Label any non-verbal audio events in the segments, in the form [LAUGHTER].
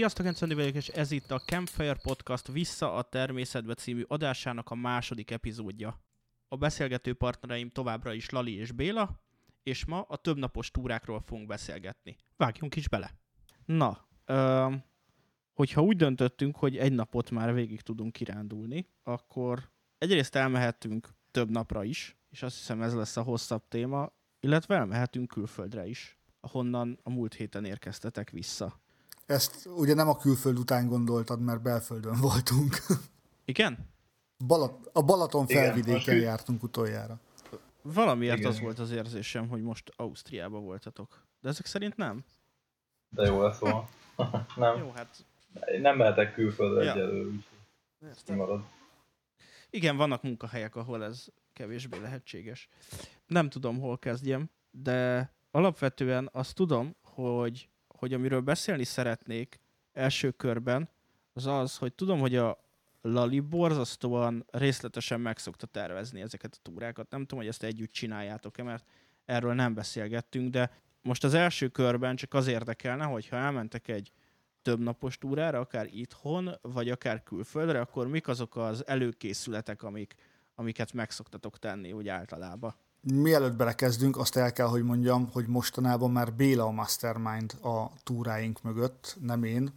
Sziasztok, Encendi vagyok, és ez itt a Campfire Podcast Vissza a természetbe című adásának a második epizódja. A beszélgető partnereim továbbra is Lali és Béla, és ma a többnapos túrákról fogunk beszélgetni. Vágjunk is bele! Na, ö, hogyha úgy döntöttünk, hogy egy napot már végig tudunk kirándulni, akkor egyrészt elmehetünk több napra is, és azt hiszem ez lesz a hosszabb téma, illetve elmehetünk külföldre is, ahonnan a múlt héten érkeztetek vissza. Ezt ugye nem a külföld után gondoltad, mert belföldön [LAUGHS] voltunk. Igen? Balat, a Balaton felvidéken Igen, jártunk utoljára. Valamiért Igen. az volt az érzésem, hogy most Ausztriába voltatok. De ezek szerint nem? De jó lesz volna. [LAUGHS] nem. Jó, hát... Nem mehetek külföldre ja. egyelőre, úgyhogy marad. Igen, vannak munkahelyek, ahol ez kevésbé lehetséges. Nem tudom, hol kezdjem, de alapvetően azt tudom, hogy hogy amiről beszélni szeretnék első körben, az az, hogy tudom, hogy a Lali borzasztóan részletesen meg szokta tervezni ezeket a túrákat. Nem tudom, hogy ezt együtt csináljátok-e, mert erről nem beszélgettünk, de most az első körben csak az érdekelne, hogy ha elmentek egy több napos túrára, akár itthon, vagy akár külföldre, akkor mik azok az előkészületek, amik, amiket megszoktatok tenni úgy általában? Mielőtt belekezdünk, azt el kell, hogy mondjam, hogy mostanában már Béla a mastermind a túráink mögött, nem én,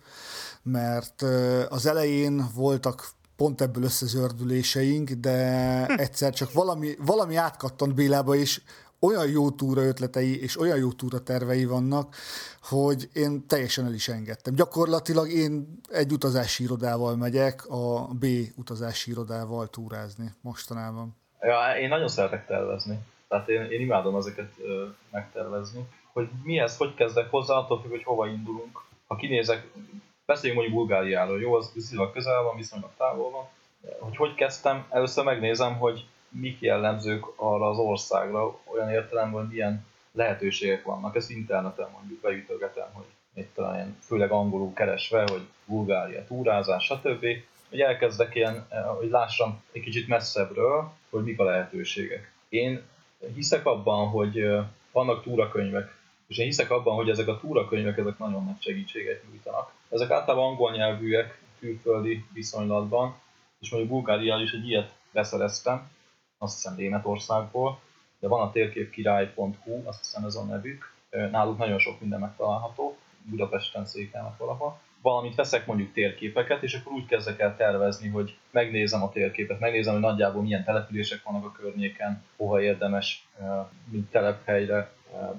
mert az elején voltak pont ebből összezördüléseink, de egyszer csak valami, valami átkattant Bélába, és olyan jó túra ötletei és olyan jó túra tervei vannak, hogy én teljesen el is engedtem. Gyakorlatilag én egy utazási irodával megyek, a B utazási irodával túrázni mostanában. Ja, én nagyon szeretek tervezni. Tehát én, én imádom ezeket ö, megtervezni. Hogy mi ez, hogy kezdek hozzá, attól függ, hogy hova indulunk. Ha kinézek, beszéljünk mondjuk Bulgáriáról, jó, az viszonylag közel van, viszonylag távol van. Hogy hogy kezdtem, először megnézem, hogy mik jellemzők arra az országra, olyan értelemben, hogy milyen lehetőségek vannak. Ezt interneten mondjuk beütögetem, hogy itt talán főleg angolul keresve, hogy Bulgária, túrázás, stb. Hogy elkezdek ilyen, hogy lássam egy kicsit messzebbről, hogy mik a lehetőségek. Én hiszek abban, hogy vannak túrakönyvek, és én hiszek abban, hogy ezek a túrakönyvek ezek nagyon nagy segítséget nyújtanak. Ezek általában angol nyelvűek külföldi viszonylatban, és mondjuk Bulgárián is egy ilyet beszereztem, azt hiszem Németországból, de van a térképkirály.hu, azt hiszem ez a nevük, náluk nagyon sok minden megtalálható, Budapesten székelnek valahol valamit veszek mondjuk térképeket, és akkor úgy kezdek el tervezni, hogy megnézem a térképet, megnézem, hogy nagyjából milyen települések vannak a környéken, hova érdemes mint telephelyre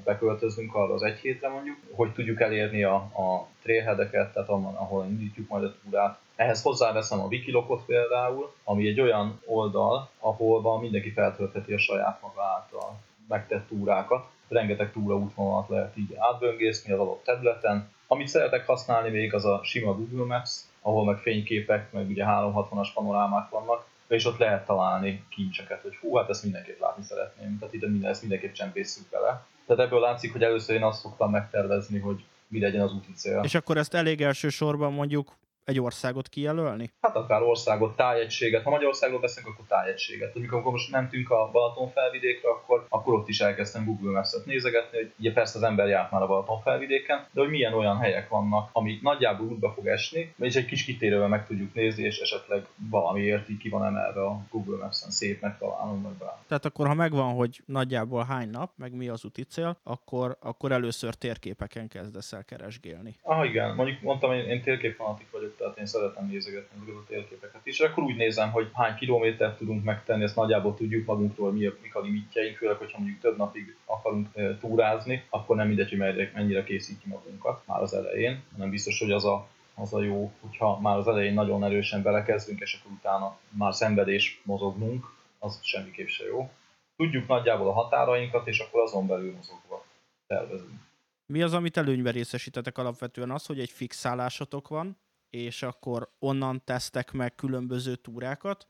beköltöznünk arra az egy hétre mondjuk, hogy tudjuk elérni a, a trailheadeket, tehát ahol, ahol indítjuk majd a túrát. Ehhez hozzáveszem a Wikilokot például, ami egy olyan oldal, ahol mindenki feltöltheti a saját maga által megtett túrákat. Rengeteg túra útvonalat lehet így átböngészni az adott területen, amit szeretek használni még az a sima Google Maps, ahol meg fényképek, meg ugye 360-as panorámák vannak, és ott lehet találni kincseket, hogy hú, hát ezt mindenképp látni szeretném, tehát ide minden, ezt mindenképp csempészünk bele. Tehát ebből látszik, hogy először én azt szoktam megtervezni, hogy mi legyen az úti cél. És akkor ezt elég elsősorban mondjuk egy országot kijelölni? Hát akár országot, tájegységet. Ha Magyarországról beszélünk, akkor tájegységet. Amikor, amikor most mentünk a Balaton felvidékre, akkor, akkor ott is elkezdtem Google Maps-et nézegetni, hogy ugye persze az ember járt már a Balaton felvidéken, de hogy milyen olyan helyek vannak, ami nagyjából útba fog esni, és egy kis kitérővel meg tudjuk nézni, és esetleg valamiért így ki van emelve a Google Maps-en szép megtalálom, vagy bár. Tehát akkor, ha megvan, hogy nagyjából hány nap, meg mi az úti cél, akkor, akkor először térképeken kezdesz el keresgélni. Ah, igen, mondjuk mondtam, én, én térképfanatik vagyok, tehát én szeretem nézegetni azokat a térképeket is. Akkor úgy nézem, hogy hány kilométert tudunk megtenni, ezt nagyjából tudjuk magunkról, mi a, mik a limitjeink, főleg, hogyha mondjuk több napig akarunk e, túrázni, akkor nem mindegy, hogy mennyire készítjük magunkat már az elején, hanem biztos, hogy az a az a jó, hogyha már az elején nagyon erősen belekezdünk, és akkor utána már szenvedés mozognunk, az semmiképp se jó. Tudjuk nagyjából a határainkat, és akkor azon belül mozogva tervezünk. Mi az, amit előnyben részesítetek alapvetően az, hogy egy fixálásotok van, és akkor onnan tesztek meg különböző túrákat,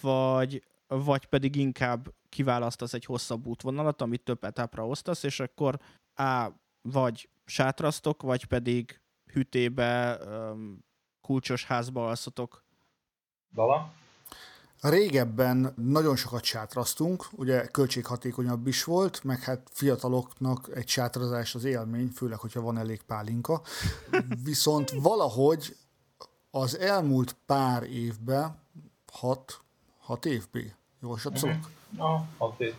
vagy, vagy pedig inkább kiválasztasz egy hosszabb útvonalat, amit több etapra osztasz, és akkor á, vagy sátrasztok, vagy pedig hűtébe, kulcsos házba alszotok. Vala? Régebben nagyon sokat sátraztunk, ugye költséghatékonyabb is volt, meg hát fiataloknak egy sátrazás az élmény, főleg, hogyha van elég pálinka. Viszont valahogy az elmúlt pár évben, hat, hat évben, jól satszolok? Uh-huh. év,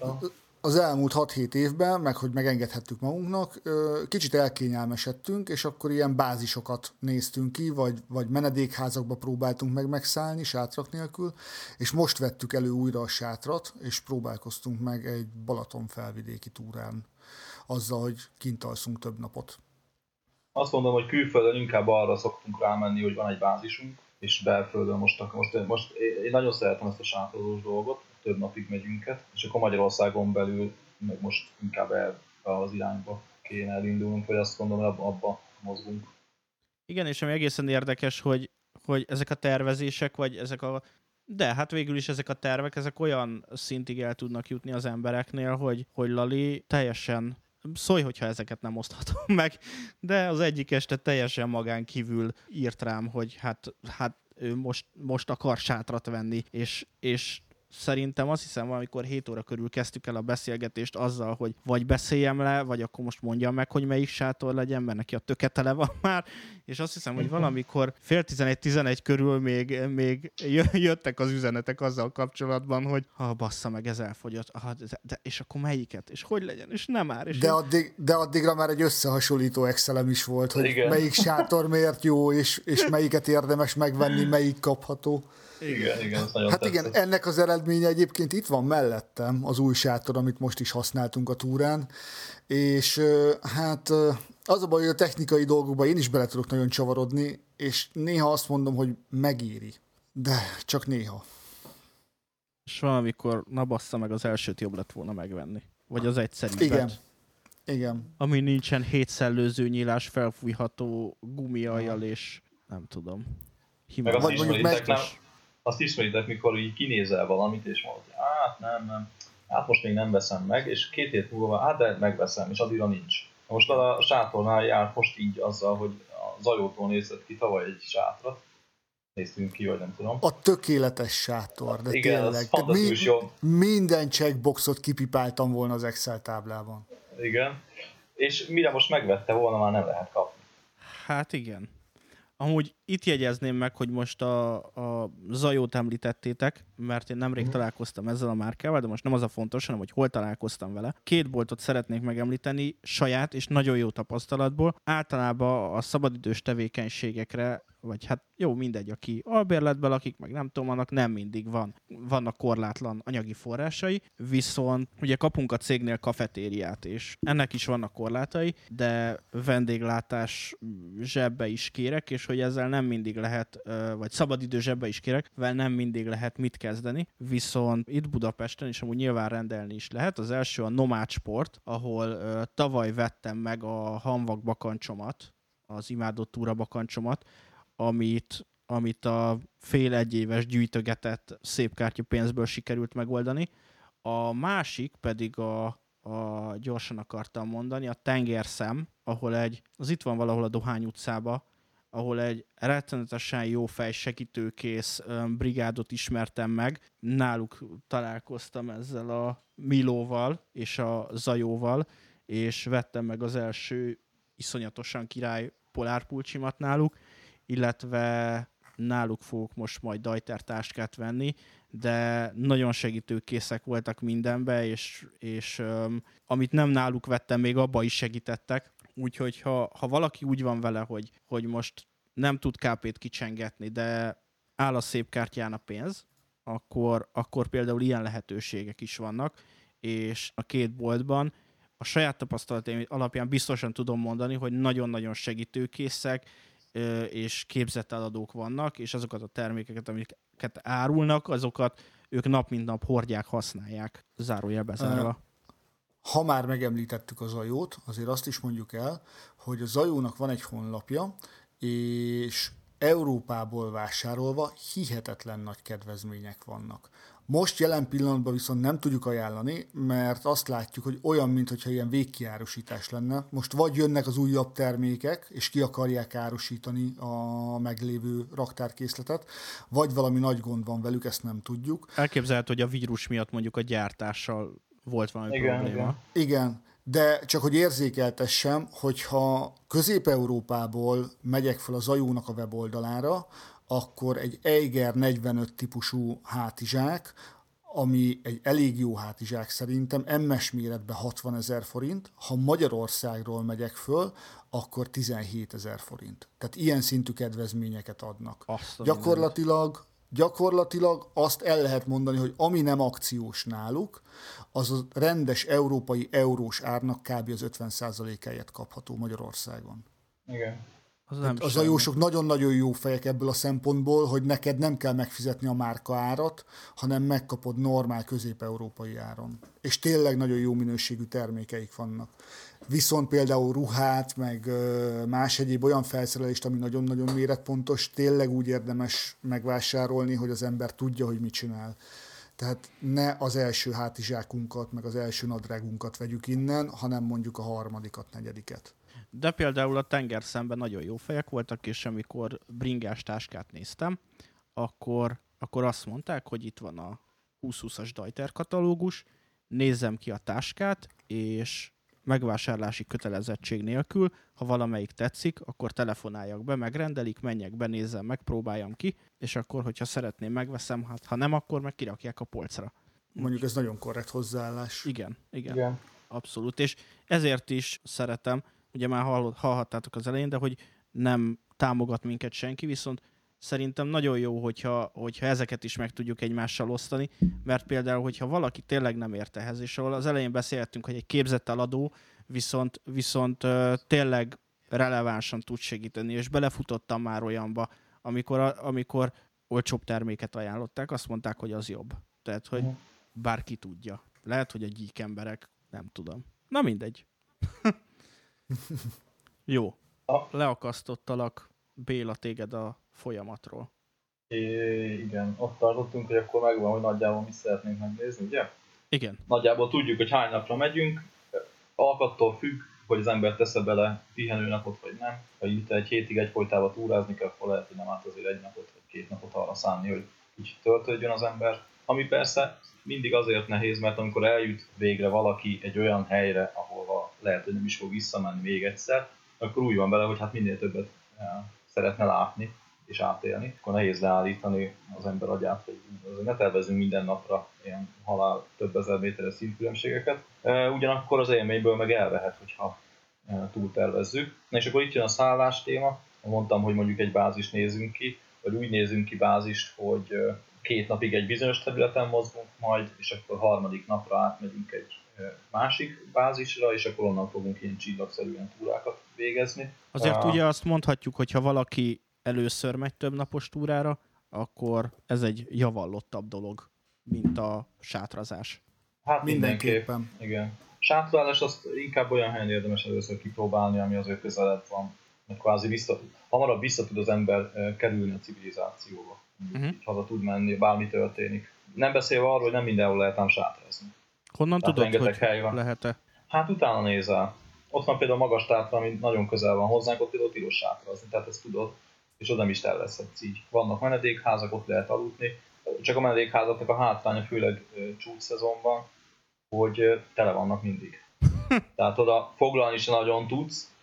az elmúlt 6-7 évben, meg hogy megengedhettük magunknak, kicsit elkényelmesedtünk, és akkor ilyen bázisokat néztünk ki, vagy, vagy menedékházakba próbáltunk meg megszállni, sátrak nélkül, és most vettük elő újra a sátrat, és próbálkoztunk meg egy Balaton felvidéki túrán, azzal, hogy kint alszunk több napot. Azt mondom, hogy külföldön inkább arra szoktunk rámenni, hogy van egy bázisunk, és belföldön most, most, most én nagyon szeretem ezt a sátorozós dolgot, több napig megyünk el, és akkor Magyarországon belül meg most inkább el az irányba kéne elindulnunk, vagy azt gondolom, hogy abba, mozgunk. Igen, és ami egészen érdekes, hogy, hogy ezek a tervezések, vagy ezek a de hát végül is ezek a tervek, ezek olyan szintig el tudnak jutni az embereknél, hogy, hogy Lali teljesen szólj, hogyha ezeket nem oszthatom [LAUGHS] meg, de az egyik este teljesen magán kívül írt rám, hogy hát, hát ő most, most akar sátrat venni, és, és szerintem azt hiszem, amikor 7 óra körül kezdtük el a beszélgetést azzal, hogy vagy beszéljem le, vagy akkor most mondjam meg, hogy melyik sátor legyen, mert neki a töketele van [LAUGHS] már, és azt hiszem, hogy valamikor fél 11-11 körül még, még jöttek az üzenetek azzal kapcsolatban, hogy ha bassza meg, ez elfogyott, aha, de, de, és akkor melyiket, és hogy legyen, és nem már. És de, addig, de addigra már egy összehasonlító Excelem is volt, hogy Igen. melyik sátor miért jó, és, és melyiket érdemes megvenni, melyik kapható. Igen, igen, ez nagyon Hát tetszett. igen, ennek az eredménye egyébként itt van mellettem, az új sátor, amit most is használtunk a túrán, és hát az a baj, hogy a technikai dolgokban én is bele tudok nagyon csavarodni, és néha azt mondom, hogy megéri, de csak néha. És valamikor, na bassza meg, az elsőt jobb lett volna megvenni. Vagy az egyszerű. Igen. Igen. Ami nincsen hétszellőző nyílás, felfújható gumiajjal, és nem tudom. Meg azt Vagy mondjuk meg... nem, azt ismeritek, mikor így kinézel valamit, és mondod, hogy hát nem, nem, hát most még nem veszem meg, és két hét múlva, hát de megveszem, és addigra nincs. Most a sátornál járt most így azzal, hogy a zajótól nézett ki tavaly egy sátrat, néztünk ki, vagy nem tudom. A tökéletes sátor, de Igen, tényleg. Mi, jó. Minden checkboxot kipipáltam volna az Excel táblában. Igen. És mire most megvette volna, már nem lehet kapni. Hát igen. Amúgy itt jegyezném meg, hogy most a, a Zajót említettétek, mert én nemrég mm. találkoztam ezzel a márkával, de most nem az a fontos, hanem hogy hol találkoztam vele. Két boltot szeretnék megemlíteni saját és nagyon jó tapasztalatból. Általában a szabadidős tevékenységekre vagy hát jó, mindegy, aki albérletben lakik, meg nem tudom, annak nem mindig van, vannak korlátlan anyagi forrásai, viszont ugye kapunk a cégnél kafetériát, és ennek is vannak korlátai, de vendéglátás zsebbe is kérek, és hogy ezzel nem mindig lehet, vagy szabadidő zsebbe is kérek, vel nem mindig lehet mit kezdeni, viszont itt Budapesten, és amúgy nyilván rendelni is lehet, az első a Nomád Sport, ahol tavaly vettem meg a Hanvak bakancsomat, az imádott túra bakancsomat, amit, amit a fél egyéves gyűjtögetett szép kártya pénzből sikerült megoldani. A másik pedig a, a gyorsan akartam mondani, a tengerszem, ahol egy, az itt van valahol a Dohány utcába, ahol egy rettenetesen jó fej segítőkész brigádot ismertem meg. Náluk találkoztam ezzel a Milóval és a Zajóval, és vettem meg az első iszonyatosan király polárpulcsimat náluk, illetve náluk fogok most majd Dajter táskát venni, de nagyon segítőkészek voltak mindenbe, és, és um, amit nem náluk vettem, még abba is segítettek. Úgyhogy ha, ha valaki úgy van vele, hogy, hogy most nem tud KP-t kicsengetni, de áll a szép kártyán a pénz, akkor, akkor például ilyen lehetőségek is vannak, és a két boltban a saját tapasztalataim alapján biztosan tudom mondani, hogy nagyon-nagyon segítőkészek, és képzett eladók vannak, és azokat a termékeket, amiket árulnak, azokat ők nap mint nap hordják, használják, zárójelbe zárva. Ha már megemlítettük a Zajót, azért azt is mondjuk el, hogy a Zajónak van egy honlapja, és Európából vásárolva hihetetlen nagy kedvezmények vannak. Most jelen pillanatban viszont nem tudjuk ajánlani, mert azt látjuk, hogy olyan, mintha ilyen végkiárosítás lenne. Most vagy jönnek az újabb termékek, és ki akarják árosítani a meglévő raktárkészletet, vagy valami nagy gond van velük, ezt nem tudjuk. Elképzelhető, hogy a vírus miatt mondjuk a gyártással volt valami igen, probléma. Igen. igen. De csak hogy érzékeltessem, hogyha Közép-Európából megyek fel az Ajónak a weboldalára, akkor egy Eiger 45 típusú hátizsák, ami egy elég jó hátizsák szerintem, MS méretben 60 ezer forint, ha Magyarországról megyek föl, akkor 17 ezer forint. Tehát ilyen szintű kedvezményeket adnak. Azt gyakorlatilag, gyakorlatilag azt el lehet mondani, hogy ami nem akciós náluk, az a rendes európai eurós árnak kb. az 50%-áját kapható Magyarországon. Igen. Az, nem az ajósok nagyon-nagyon jó fejek ebből a szempontból, hogy neked nem kell megfizetni a márka árat, hanem megkapod normál közép-európai áron. És tényleg nagyon jó minőségű termékeik vannak. Viszont például ruhát, meg más egyéb olyan felszerelést, ami nagyon-nagyon méretpontos, tényleg úgy érdemes megvásárolni, hogy az ember tudja, hogy mit csinál. Tehát ne az első hátizsákunkat, meg az első nadrágunkat vegyük innen, hanem mondjuk a harmadikat, negyediket. De például a tenger szemben nagyon jó fejek voltak, és amikor bringás táskát néztem, akkor, akkor azt mondták, hogy itt van a 2020-as Dajter katalógus, nézzem ki a táskát, és megvásárlási kötelezettség nélkül, ha valamelyik tetszik, akkor telefonáljak be, megrendelik, menjek be, nézzem, megpróbáljam ki, és akkor, hogyha szeretném, megveszem, hát ha nem, akkor meg kirakják a polcra. Mondjuk ez nagyon korrekt hozzáállás. Igen, igen, igen. Abszolút, és ezért is szeretem, ugye már hallhattátok az elején, de hogy nem támogat minket senki, viszont szerintem nagyon jó, hogyha, hogyha ezeket is meg tudjuk egymással osztani, mert például, hogyha valaki tényleg nem ért ehhez, és ahol az elején beszéltünk, hogy egy képzett eladó viszont, viszont tényleg relevánsan tud segíteni, és belefutottam már olyanba, amikor, amikor olcsóbb terméket ajánlották, azt mondták, hogy az jobb. Tehát, hogy mhm. bárki tudja. Lehet, hogy a gyík emberek, nem tudom. Na mindegy. [LAUGHS] Jó. Leakasztottalak Béla téged a folyamatról. É, igen, ott tartottunk, hogy akkor megvan, hogy nagyjából mi szeretnénk megnézni, ugye? Igen. Nagyjából tudjuk, hogy hány napra megyünk, alkattól függ, hogy az ember tesz bele pihenőnapot, vagy nem. Ha itt egy hétig egyfolytában túrázni kell, akkor lehet, hogy nem át azért egy napot, vagy két napot arra szánni, hogy kicsit töltődjön az ember. Ami persze mindig azért nehéz, mert amikor eljut végre valaki egy olyan helyre, ahol lehet, hogy nem is fog visszamenni még egyszer, akkor úgy van vele, hogy hát minél többet eh, szeretne látni és átélni, akkor nehéz leállítani az ember agyát, hogy ne tervezünk minden napra ilyen halál több ezer méteres szintkülönbségeket. Eh, ugyanakkor az élményből meg elvehet, hogyha eh, túl tervezzük. Na és akkor itt jön a szállás téma. Mondtam, hogy mondjuk egy bázis nézünk ki, vagy úgy nézünk ki bázist, hogy két napig egy bizonyos területen mozgunk majd, és akkor harmadik napra átmegyünk egy másik bázisra, és akkor onnan fogunk ilyen csillagszerűen túrákat végezni. Azért uh, ugye azt mondhatjuk, hogy ha valaki először megy több napos túrára, akkor ez egy javallottabb dolog, mint a sátrazás. Hát mindenképpen. Igen. Sátrázás azt inkább olyan helyen érdemes először kipróbálni, ami azért közelebb van. Mert kvázi vissza, hamarabb vissza tud az ember kerülni a civilizációba uh-huh. haza tud menni, bármi történik. Nem beszélve arról, hogy nem mindenhol lehet ám sátrazni. Honnan Tehát tudod, hogy hely van. lehet-e? Hát utána nézel. Ott van például a magas tátra, ami nagyon közel van hozzánk, ott például tilos sátrazni, tehát ezt tudod, és oda is tervezhetsz így. Vannak menedékházak, ott lehet aludni, csak a menedékházaknak a hátránya főleg csúcs szezonban, hogy tele vannak mindig. [LAUGHS] Tehát oda foglalni is nagyon tudsz,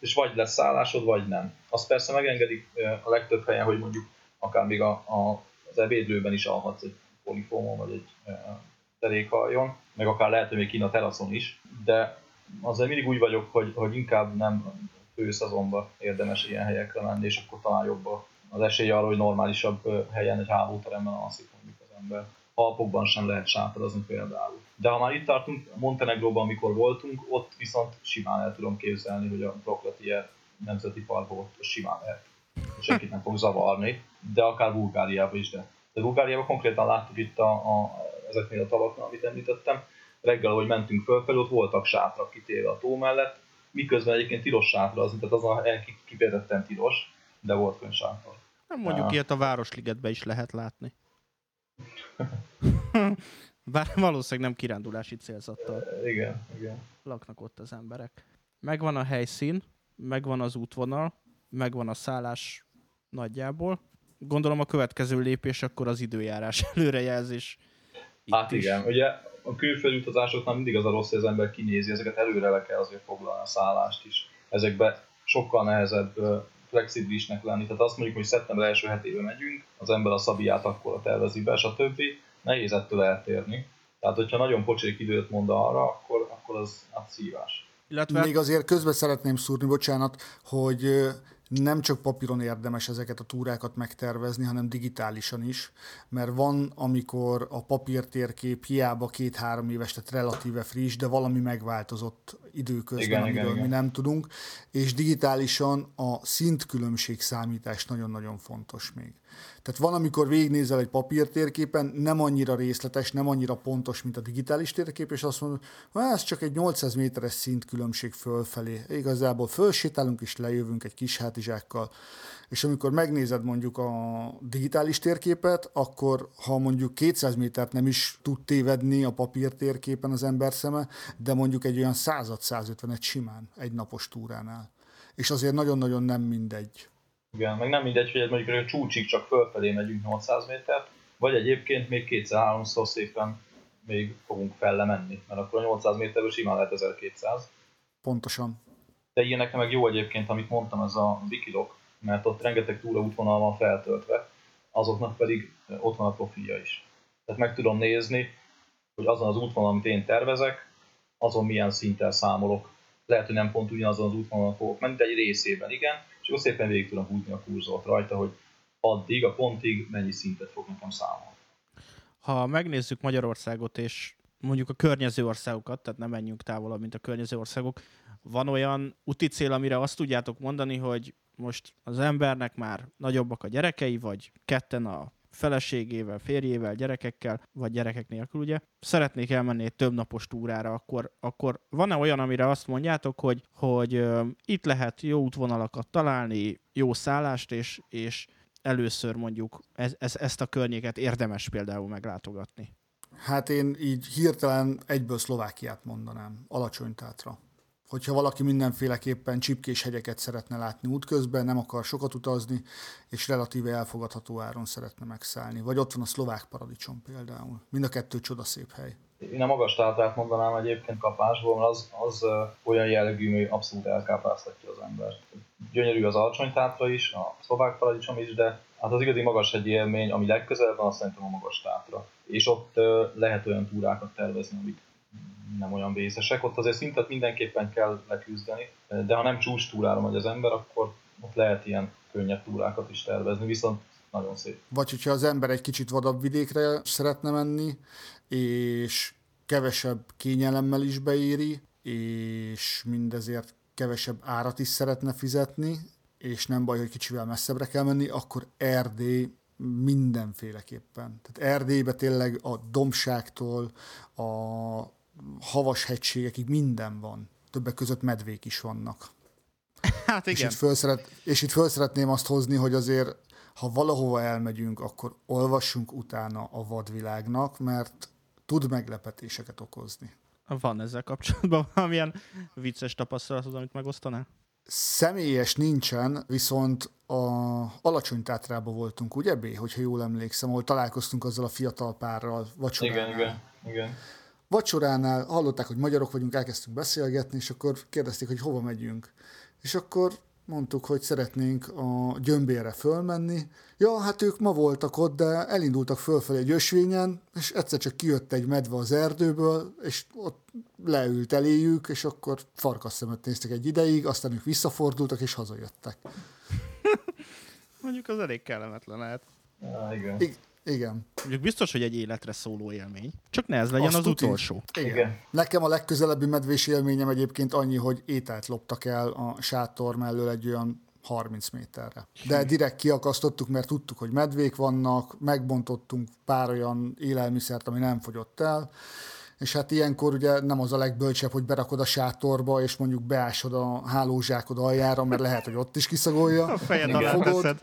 és vagy lesz szállásod, vagy nem. Azt persze megengedik a legtöbb helyen, hogy mondjuk akár még a, a, az ebédlőben is alhatsz egy polifómon, vagy egy e, terékhaljon, meg akár lehet, hogy még kín a teraszon is, de azért mindig úgy vagyok, hogy, hogy inkább nem főszezonban érdemes ilyen helyekre menni, és akkor talán jobb az esély arra, hogy normálisabb helyen, egy hálóteremben alszik mondjuk az ember. Alpokban sem lehet sátrazni például. De ha már itt tartunk, Montenegróban, amikor voltunk, ott viszont simán el tudom képzelni, hogy a Prokletie nemzeti parkban ott simán lehet senkit nem fog zavarni, de akár Bulgáriában is. De, de Bulgáriában konkrétan láttuk itt a, a, ezeknél a tavaknál, amit említettem, reggel, ahogy mentünk fölfelé, ott voltak sátrak kitéve a tó mellett, miközben egyébként tilos sátrazni, tehát az a hely kifejezetten tilos, de volt fönn sátor. Nem mondjuk ilyet a Városligetben is lehet látni. [LAUGHS] Bár valószínűleg nem kirándulási célzattal. Igen, igen. Laknak ott az emberek. Megvan a helyszín, megvan az útvonal, megvan a szállás nagyjából. Gondolom a következő lépés akkor az időjárás [LAUGHS] előrejelzés. Itt hát is. igen, ugye a külföldi utazásoknál mindig az a rossz, hogy az ember kinézi, ezeket előre le kell azért foglalni a szállást is. Ezekbe sokkal nehezebb flexibilisnek lenni. Tehát azt mondjuk, hogy szeptember első hetében megyünk, az ember a szabiát akkor tervezi be, stb. Nehéz ettől eltérni. Tehát, hogyha nagyon pocsék időt mond arra, akkor, akkor az hát szívás. Illetve... Még azért közben szeretném szúrni, bocsánat, hogy nem csak papíron érdemes ezeket a túrákat megtervezni, hanem digitálisan is, mert van, amikor a papírtérkép hiába két-három éves, tehát relatíve friss, de valami megváltozott időközben, igen, amiről igen, mi igen. nem tudunk, és digitálisan a szintkülönbség számítás nagyon-nagyon fontos még. Tehát van, amikor végignézel egy papírtérképen, nem annyira részletes, nem annyira pontos, mint a digitális térkép, és azt mondod, hogy ez csak egy 800 méteres szintkülönbség fölfelé. Igazából fölsétálunk és lejövünk egy kis hátizsákkal. És amikor megnézed mondjuk a digitális térképet, akkor ha mondjuk 200 métert nem is tud tévedni a papírtérképen az ember szeme, de mondjuk egy olyan 100-150-et simán egy napos túránál. És azért nagyon-nagyon nem mindegy igen, meg nem mindegy, hogy mondjuk a csúcsig csak fölfelé megyünk 800 métert, vagy egyébként még kétszer-háromszor szépen még fogunk felle menni, mert akkor a 800 méterből simán lehet 1200. Pontosan. De ilyen nekem meg jó egyébként, amit mondtam, ez a Wikilog, mert ott rengeteg túraútvonal van feltöltve, azoknak pedig ott van a profilja is. Tehát meg tudom nézni, hogy azon az útvonal, amit én tervezek, azon milyen szinten számolok. Lehet, hogy nem pont ugyanazon az útvonalon fogok menni, de egy részében igen, és akkor szépen végig tudom húzni a kurzort rajta, hogy addig, a pontig mennyi szintet fog nekem számolni. Ha megnézzük Magyarországot és mondjuk a környező országokat, tehát nem menjünk távolabb, mint a környező országok, van olyan úti cél, amire azt tudjátok mondani, hogy most az embernek már nagyobbak a gyerekei, vagy ketten a feleségével, férjével, gyerekekkel, vagy gyerekek nélkül, ugye, szeretnék elmenni egy több napos túrára, akkor, akkor van-e olyan, amire azt mondjátok, hogy, hogy uh, itt lehet jó útvonalakat találni, jó szállást, és, és először mondjuk ez, ez, ezt a környéket érdemes például meglátogatni? Hát én így hirtelen egyből Szlovákiát mondanám, alacsony tátra hogyha valaki mindenféleképpen csipkés hegyeket szeretne látni útközben, nem akar sokat utazni, és relatíve elfogadható áron szeretne megszállni. Vagy ott van a szlovák paradicsom például. Mind a kettő csodaszép hely. Én a magas tátrát mondanám egyébként kapásból, mert az, az olyan jellegű, hogy abszolút elkápáztatja az embert. Gyönyörű az alacsony tátra is, a szlovák paradicsom is, de hát az igazi magas hegyi élmény, ami legközelebb van, azt szerintem a magas tátra. És ott lehet olyan túrákat tervezni, amik nem olyan vészesek. Ott azért szintet mindenképpen kell leküzdeni, de ha nem csúcs túrára megy az ember, akkor ott lehet ilyen könnyebb túrákat is tervezni, viszont nagyon szép. Vagy hogyha az ember egy kicsit vadabb vidékre szeretne menni, és kevesebb kényelemmel is beéri, és mindezért kevesebb árat is szeretne fizetni, és nem baj, hogy kicsivel messzebbre kell menni, akkor Erdély mindenféleképpen. Tehát Erdélybe tényleg a dombságtól a havas hegységekig minden van. Többek között medvék is vannak. Hát igen. És itt, föl szeret, és itt föl szeretném azt hozni, hogy azért, ha valahova elmegyünk, akkor olvassunk utána a vadvilágnak, mert tud meglepetéseket okozni. Van ezzel kapcsolatban [LAUGHS] valamilyen vicces tapasztalatod, amit megosztanál? Személyes nincsen, viszont a alacsony tátrában voltunk, ugye B, hogyha jól emlékszem, ahol találkoztunk azzal a fiatal párral vacsoránál. Igen, igen, igen. Vacsoránál hallották, hogy magyarok vagyunk, elkezdtünk beszélgetni, és akkor kérdezték, hogy hova megyünk. És akkor mondtuk, hogy szeretnénk a gyömbére fölmenni. Ja, hát ők ma voltak ott, de elindultak fölfelé egy ösvényen, és egyszer csak kijött egy medve az erdőből, és ott leült eléjük, és akkor farkasszemet néztek egy ideig, aztán ők visszafordultak, és hazajöttek. [LAUGHS] Mondjuk az elég kellemetlen lehet. Ja, igen. I- igen. Mondjuk biztos, hogy egy életre szóló élmény. Csak ne ez legyen Azt az tuti. utolsó. Igen. Igen. Nekem a legközelebbi medvés élményem egyébként annyi, hogy ételt loptak el a sátor mellől egy olyan 30 méterre. De direkt kiakasztottuk, mert tudtuk, hogy medvék vannak, megbontottunk pár olyan élelmiszert, ami nem fogyott el, és hát ilyenkor ugye nem az a legbölcsebb, hogy berakod a sátorba, és mondjuk beásod a hálózsákod aljára, mert lehet, hogy ott is kiszagolja. A fejed alá fogod.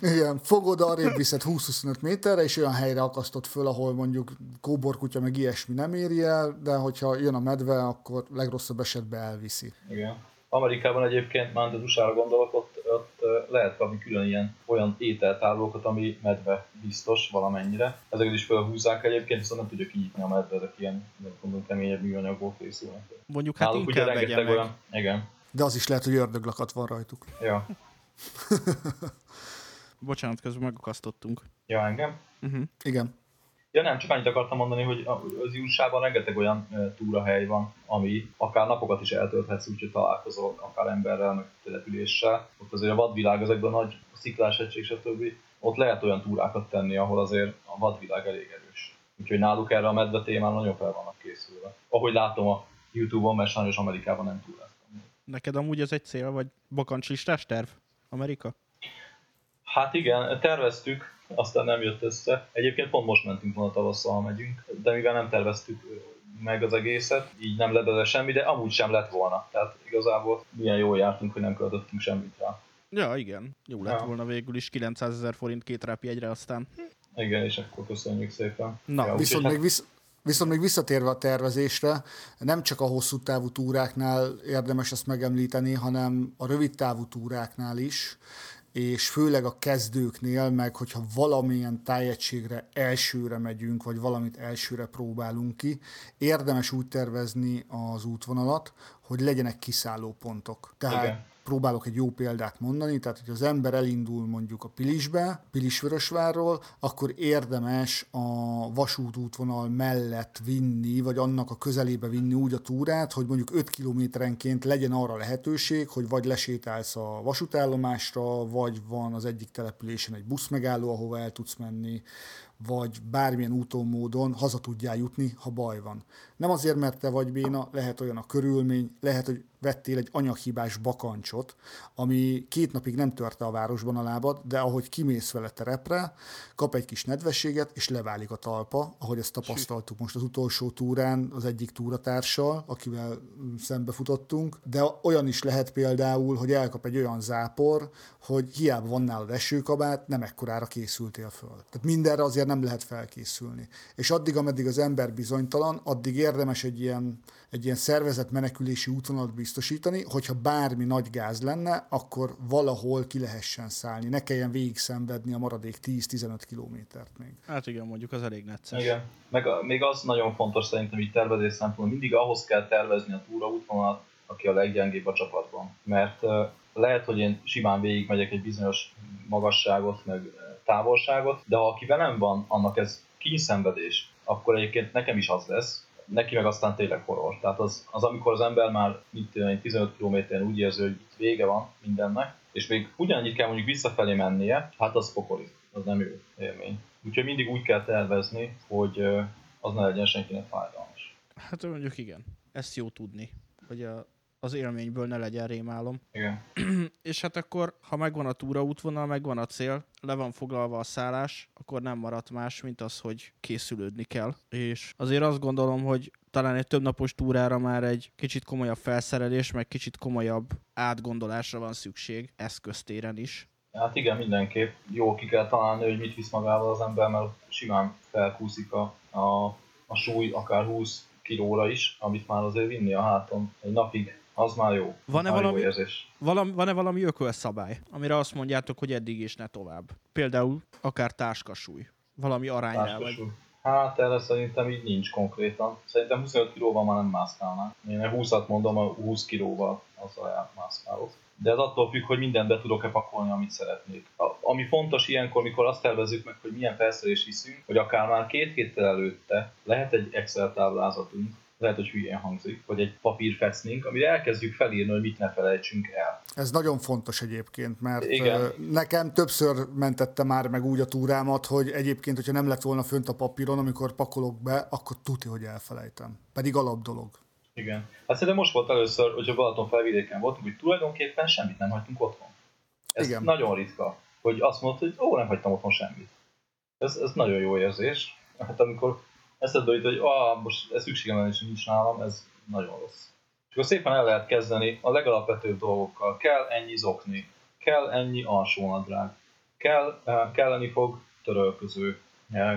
Igen, fogod, arrébb viszed 20-25 méterre, és olyan helyre akasztott föl, ahol mondjuk kóborkutya meg ilyesmi nem éri el, de hogyha jön a medve, akkor legrosszabb esetben elviszi. Igen. Amerikában egyébként, már az usa gondolok, ott lehet kapni külön ilyen olyan ételtárolókat, ami medve biztos valamennyire. Ezeket is felhúzzák egyébként, viszont nem tudja kinyitni a medve, ezek ilyen mondom, keményebb műanyagból készülnek. Mondjuk hát Náluk inkább ugye olyan, igen. De az is lehet, hogy ördöglakat van rajtuk. Ja. [LAUGHS] Bocsánat, közben megakasztottunk. Ja, engem? Uh-huh. Igen. Ja nem, csak annyit akartam mondani, hogy az usa rengeteg olyan túrahely van, ami akár napokat is eltölthetsz, úgyhogy találkozol akár emberrel, meg településsel. Ott azért a vadvilág, ezekben a nagy sziklás egység, stb. Ott lehet olyan túrákat tenni, ahol azért a vadvilág elég erős. Úgyhogy náluk erre a medve témán nagyon fel vannak készülve. Ahogy látom a Youtube-on, mert sajnos Amerikában nem túráztam. Neked amúgy ez egy cél, vagy bakancslistás terv? Amerika? Hát igen, terveztük, aztán nem jött össze. Egyébként pont most mentünk volna tavasszal, megyünk, de mivel nem terveztük meg az egészet, így nem lett bele semmi, de amúgy sem lett volna. Tehát igazából milyen jól jártunk, hogy nem költöttünk semmit rá. Ja, igen. Jó lett ja. volna végül is 900 ezer forint két rápjegyre aztán. Igen, és akkor köszönjük szépen. Na, ja, viszont, még visz, viszont még visszatérve a tervezésre, nem csak a hosszú távú túráknál érdemes ezt megemlíteni, hanem a rövid távú túráknál is és főleg a kezdőknél, meg hogyha valamilyen tájegységre elsőre megyünk, vagy valamit elsőre próbálunk ki, érdemes úgy tervezni az útvonalat, hogy legyenek kiszálló pontok. Tehát Igen próbálok egy jó példát mondani, tehát hogy az ember elindul mondjuk a Pilisbe, Pilisvörösvárról, akkor érdemes a vasútútvonal mellett vinni, vagy annak a közelébe vinni úgy a túrát, hogy mondjuk 5 kilométerenként legyen arra lehetőség, hogy vagy lesétálsz a vasútállomásra, vagy van az egyik településen egy buszmegálló, ahova el tudsz menni, vagy bármilyen úton, módon haza tudjál jutni, ha baj van. Nem azért, mert te vagy béna, lehet olyan a körülmény, lehet, hogy vettél egy anyaghibás bakancsot, ami két napig nem törte a városban a lábad, de ahogy kimész vele terepre, kap egy kis nedvességet, és leválik a talpa, ahogy ezt tapasztaltuk most az utolsó túrán az egyik túratársal, akivel szembefutottunk, de olyan is lehet például, hogy elkap egy olyan zápor, hogy hiába van nálad esőkabát, nem ekkorára készültél föl. Tehát mindenre azért nem lehet felkészülni. És addig, ameddig az ember bizonytalan, addig érdemes egy ilyen, egy ilyen szervezet menekülési útvonalat biztosítani, hogyha bármi nagy gáz lenne, akkor valahol ki lehessen szállni. Ne kelljen végig szenvedni a maradék 10-15 kilométert még. Hát igen, mondjuk az elég necces. Igen. Meg a, még az nagyon fontos szerintem így tervezés szempontból, mindig ahhoz kell tervezni a túraútvonalat, aki a leggyengébb a csapatban. Mert lehet, hogy én simán végigmegyek egy bizonyos magasságot, meg távolságot, de ha aki velem van, annak ez kényszenvedés, akkor egyébként nekem is az lesz, neki meg aztán tényleg horror. Tehát az, az amikor az ember már tudom, 15 km úgy érzi, hogy itt vége van mindennek, és még ugyanannyit kell mondjuk visszafelé mennie, hát az pokoli, az nem jó élmény. Úgyhogy mindig úgy kell tervezni, hogy az ne legyen senkinek fájdalmas. Hát mondjuk igen, ezt jó tudni, hogy a, az élményből ne legyen rémálom. Igen. [CLEARS THROAT] és hát akkor, ha megvan a túraútvonal, megvan a cél, le van foglalva a szállás, akkor nem maradt más, mint az, hogy készülődni kell. És azért azt gondolom, hogy talán egy többnapos túrára már egy kicsit komolyabb felszerelés, meg kicsit komolyabb átgondolásra van szükség, eszköztéren is. Hát igen, mindenképp. Jó ki kell találni, hogy mit visz magával az ember, mert simán felkúszik a, a, a súly, akár 20 kilóra is, amit már azért vinni a háton egy napig az már jó. Van-e valami, jó valami, van-e valami ökölszabály, amire azt mondjátok, hogy eddig és ne tovább? Például akár táskasúly, valami aránynál vagy. Hát erre szerintem így nincs konkrétan. Szerintem 25 kilóval már nem mászkálnál. Én 20-at mondom, a 20 kilóval azzal mászkálok. De ez attól függ, hogy mindent be tudok-e pakolni, amit szeretnék. A, ami fontos ilyenkor, mikor azt tervezzük meg, hogy milyen felszerelés viszünk, hogy akár már két héttel előtte lehet egy Excel táblázatunk, lehet, hogy hülyén hangzik, vagy egy papírfecnénk, amire elkezdjük felírni, hogy mit ne felejtsünk el. Ez nagyon fontos egyébként, mert Igen. nekem többször mentette már meg úgy a túrámat, hogy egyébként, hogyha nem lett volna fönt a papíron, amikor pakolok be, akkor tuti, hogy elfelejtem. Pedig alap dolog. Igen. Hát szerintem most volt először, hogyha Balaton felvidéken voltunk, hogy tulajdonképpen semmit nem hagytunk otthon. Ez Igen. nagyon ritka, hogy azt mondod, hogy ó, nem hagytam otthon semmit. Ez, ez nagyon jó érzés. Hát amikor eszedbe jut, hogy ah, most ez szükségem van, és nincs nálam, ez nagyon rossz. És akkor szépen el lehet kezdeni a legalapvetőbb dolgokkal. Kell ennyi zokni, kell ennyi alsónadrág, kell, eh, kelleni fog törölköző,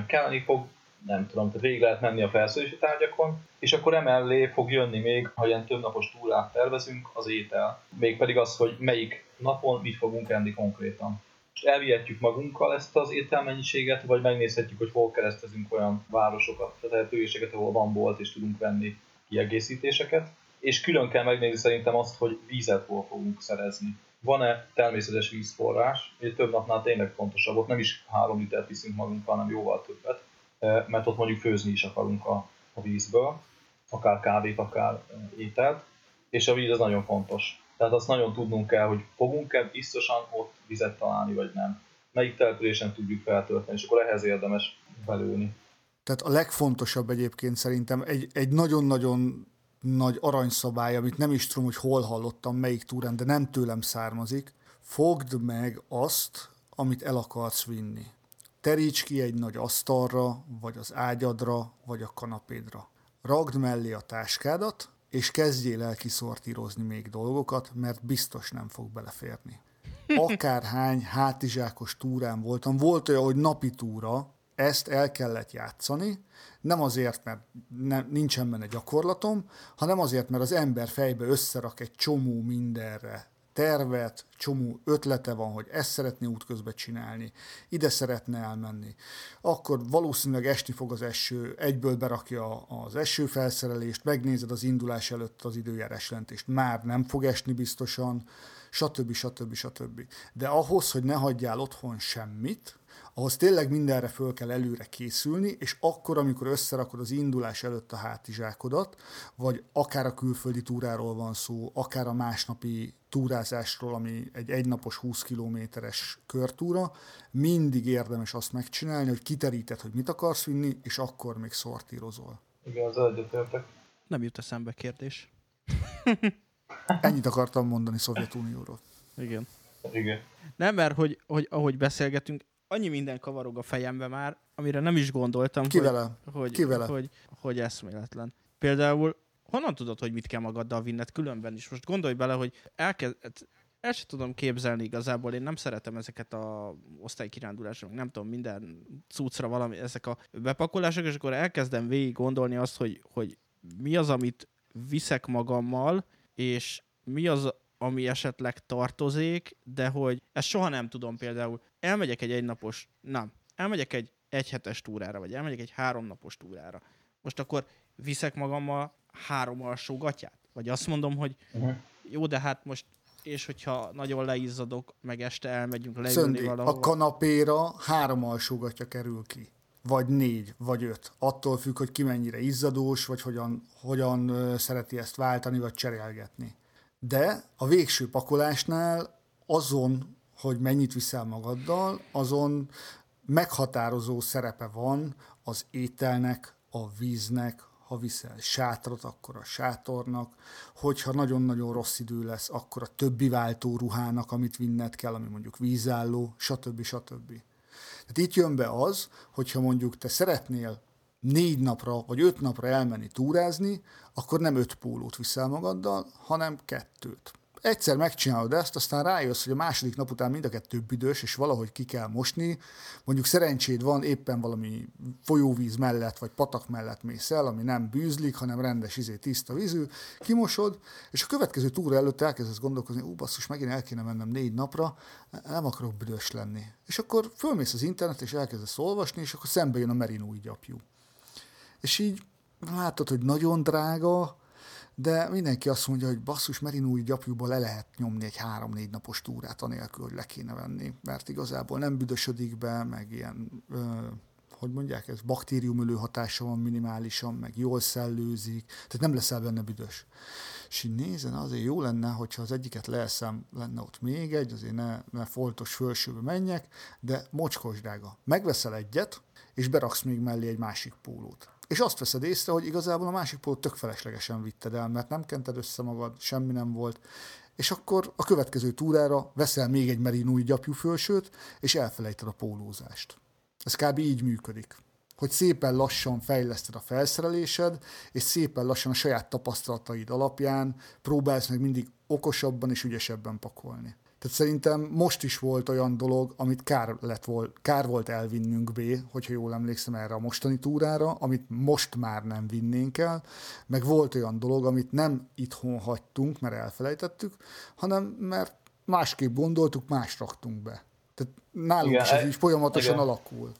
kelleni fog nem tudom, tehát végig lehet menni a felszölési tárgyakon, és akkor emellé fog jönni még, ha ilyen többnapos túrát tervezünk, az étel. Mégpedig az, hogy melyik napon mit fogunk enni konkrétan. Elvihetjük magunkkal ezt az ételmennyiséget, vagy megnézhetjük, hogy hol keresztezünk olyan városokat, településeket, ahol van bolt, és tudunk venni kiegészítéseket. És külön kell megnézni szerintem azt, hogy vízet hol fogunk szerezni. Van-e természetes vízforrás? Egy több napnál tényleg fontosabb, ott nem is három litert viszünk magunkkal, hanem jóval többet mert ott mondjuk főzni is akarunk a, a vízből, akár kávét, akár ételt, és a víz az nagyon fontos. Tehát azt nagyon tudnunk kell, hogy fogunk-e biztosan ott vizet találni, vagy nem. Melyik településen tudjuk feltölteni, és akkor ehhez érdemes belőni. Tehát a legfontosabb egyébként szerintem egy, egy nagyon-nagyon nagy aranyszabály, amit nem is tudom, hogy hol hallottam, melyik túrán, de nem tőlem származik. Fogd meg azt, amit el akarsz vinni teríts ki egy nagy asztalra, vagy az ágyadra, vagy a kanapédra. Ragd mellé a táskádat, és kezdjél el kiszortírozni még dolgokat, mert biztos nem fog beleférni. [LAUGHS] Akárhány hátizsákos túrán voltam, volt olyan, hogy napi túra, ezt el kellett játszani, nem azért, mert nem, nincsen benne gyakorlatom, hanem azért, mert az ember fejbe összerak egy csomó mindenre tervet, csomó ötlete van, hogy ezt szeretné útközben csinálni, ide szeretne elmenni, akkor valószínűleg esni fog az eső, egyből berakja az esőfelszerelést, megnézed az indulás előtt az időjárás jelentést, már nem fog esni biztosan, stb. stb. stb. De ahhoz, hogy ne hagyjál otthon semmit, ahhoz tényleg mindenre föl kell előre készülni, és akkor, amikor összerakod az indulás előtt a hátizsákodat, vagy akár a külföldi túráról van szó, akár a másnapi túrázásról, ami egy egynapos 20 kilométeres körtúra, mindig érdemes azt megcsinálni, hogy kiteríted, hogy mit akarsz vinni, és akkor még szortírozol. Igen, az egyetértek. Nem jut eszembe kérdés. Ennyit akartam mondani Szovjetunióról. Igen. Igen. Nem, mert hogy, hogy ahogy beszélgetünk, annyi minden kavarog a fejembe már, amire nem is gondoltam, Ki hogy, vele? hogy, hogy, hogy eszméletlen. Például honnan tudod, hogy mit kell magaddal vinned különben is? Most gondolj bele, hogy elkezd, el sem tudom képzelni igazából, én nem szeretem ezeket a osztálykirándulások, nem tudom, minden cuccra valami, ezek a bepakolások, és akkor elkezdem végig gondolni azt, hogy, hogy mi az, amit viszek magammal, és mi az, ami esetleg tartozék, de hogy ezt soha nem tudom például. Elmegyek egy egynapos, nem, elmegyek egy egyhetes túrára, vagy elmegyek egy háromnapos túrára. Most akkor viszek magammal három alsó gatyát? Vagy azt mondom, hogy uh-huh. jó, de hát most és hogyha nagyon leizzadok, meg este elmegyünk leülni Szöndi, valahova. a kanapéra három alsógatja kerül ki. Vagy négy, vagy öt. Attól függ, hogy ki mennyire izzadós, vagy hogyan, hogyan szereti ezt váltani, vagy cserélgetni. De a végső pakolásnál azon, hogy mennyit viszel magaddal, azon meghatározó szerepe van az ételnek, a víznek, ha viszel sátrat, akkor a sátornak, hogyha nagyon-nagyon rossz idő lesz, akkor a többi váltó ruhának, amit vinned kell, ami mondjuk vízálló, stb. stb. Tehát itt jön be az, hogyha mondjuk te szeretnél négy napra vagy öt napra elmenni túrázni, akkor nem öt pólót viszel magaddal, hanem kettőt egyszer megcsinálod ezt, aztán rájössz, hogy a második nap után mind a kettő büdös, és valahogy ki kell mosni. Mondjuk szerencséd van, éppen valami folyóvíz mellett, vagy patak mellett mész el, ami nem bűzlik, hanem rendes, izé, tiszta vízű, kimosod, és a következő túra előtt elkezdesz gondolkozni, ú, basszus, megint el kéne mennem négy napra, nem akarok büdös lenni. És akkor fölmész az internet, és elkezdesz olvasni, és akkor szembe jön a merinói gyapjú. És így látod, hogy nagyon drága, de mindenki azt mondja, hogy basszus, merinói gyapjúból le lehet nyomni egy három-négy napos túrát, anélkül, hogy le kéne venni, mert igazából nem büdösödik be, meg ilyen, ö, hogy mondják, ez baktériumölő hatása van minimálisan, meg jól szellőzik, tehát nem leszel benne büdös. És így nézen, azért jó lenne, hogyha az egyiket leeszem, lenne ott még egy, azért ne, ne foltos fölsőbe menjek, de mocskos drága. Megveszel egyet, és beraksz még mellé egy másik pólót és azt veszed észre, hogy igazából a másik pólót tök feleslegesen vitted el, mert nem kented össze magad, semmi nem volt, és akkor a következő túrára veszel még egy merinói gyapjú fölsőt, és elfelejted a pólózást. Ez kb. így működik. hogy szépen lassan fejleszted a felszerelésed, és szépen lassan a saját tapasztalataid alapján próbálsz meg mindig okosabban és ügyesebben pakolni. Tehát szerintem most is volt olyan dolog, amit kár, lett volt, kár volt elvinnünk B, hogyha jól emlékszem erre a mostani túrára, amit most már nem vinnénk el, meg volt olyan dolog, amit nem itthon hagytunk, mert elfelejtettük, hanem mert másképp gondoltuk, más raktunk be. Tehát nálunk igen, is ez e- így folyamatosan igen. alakul.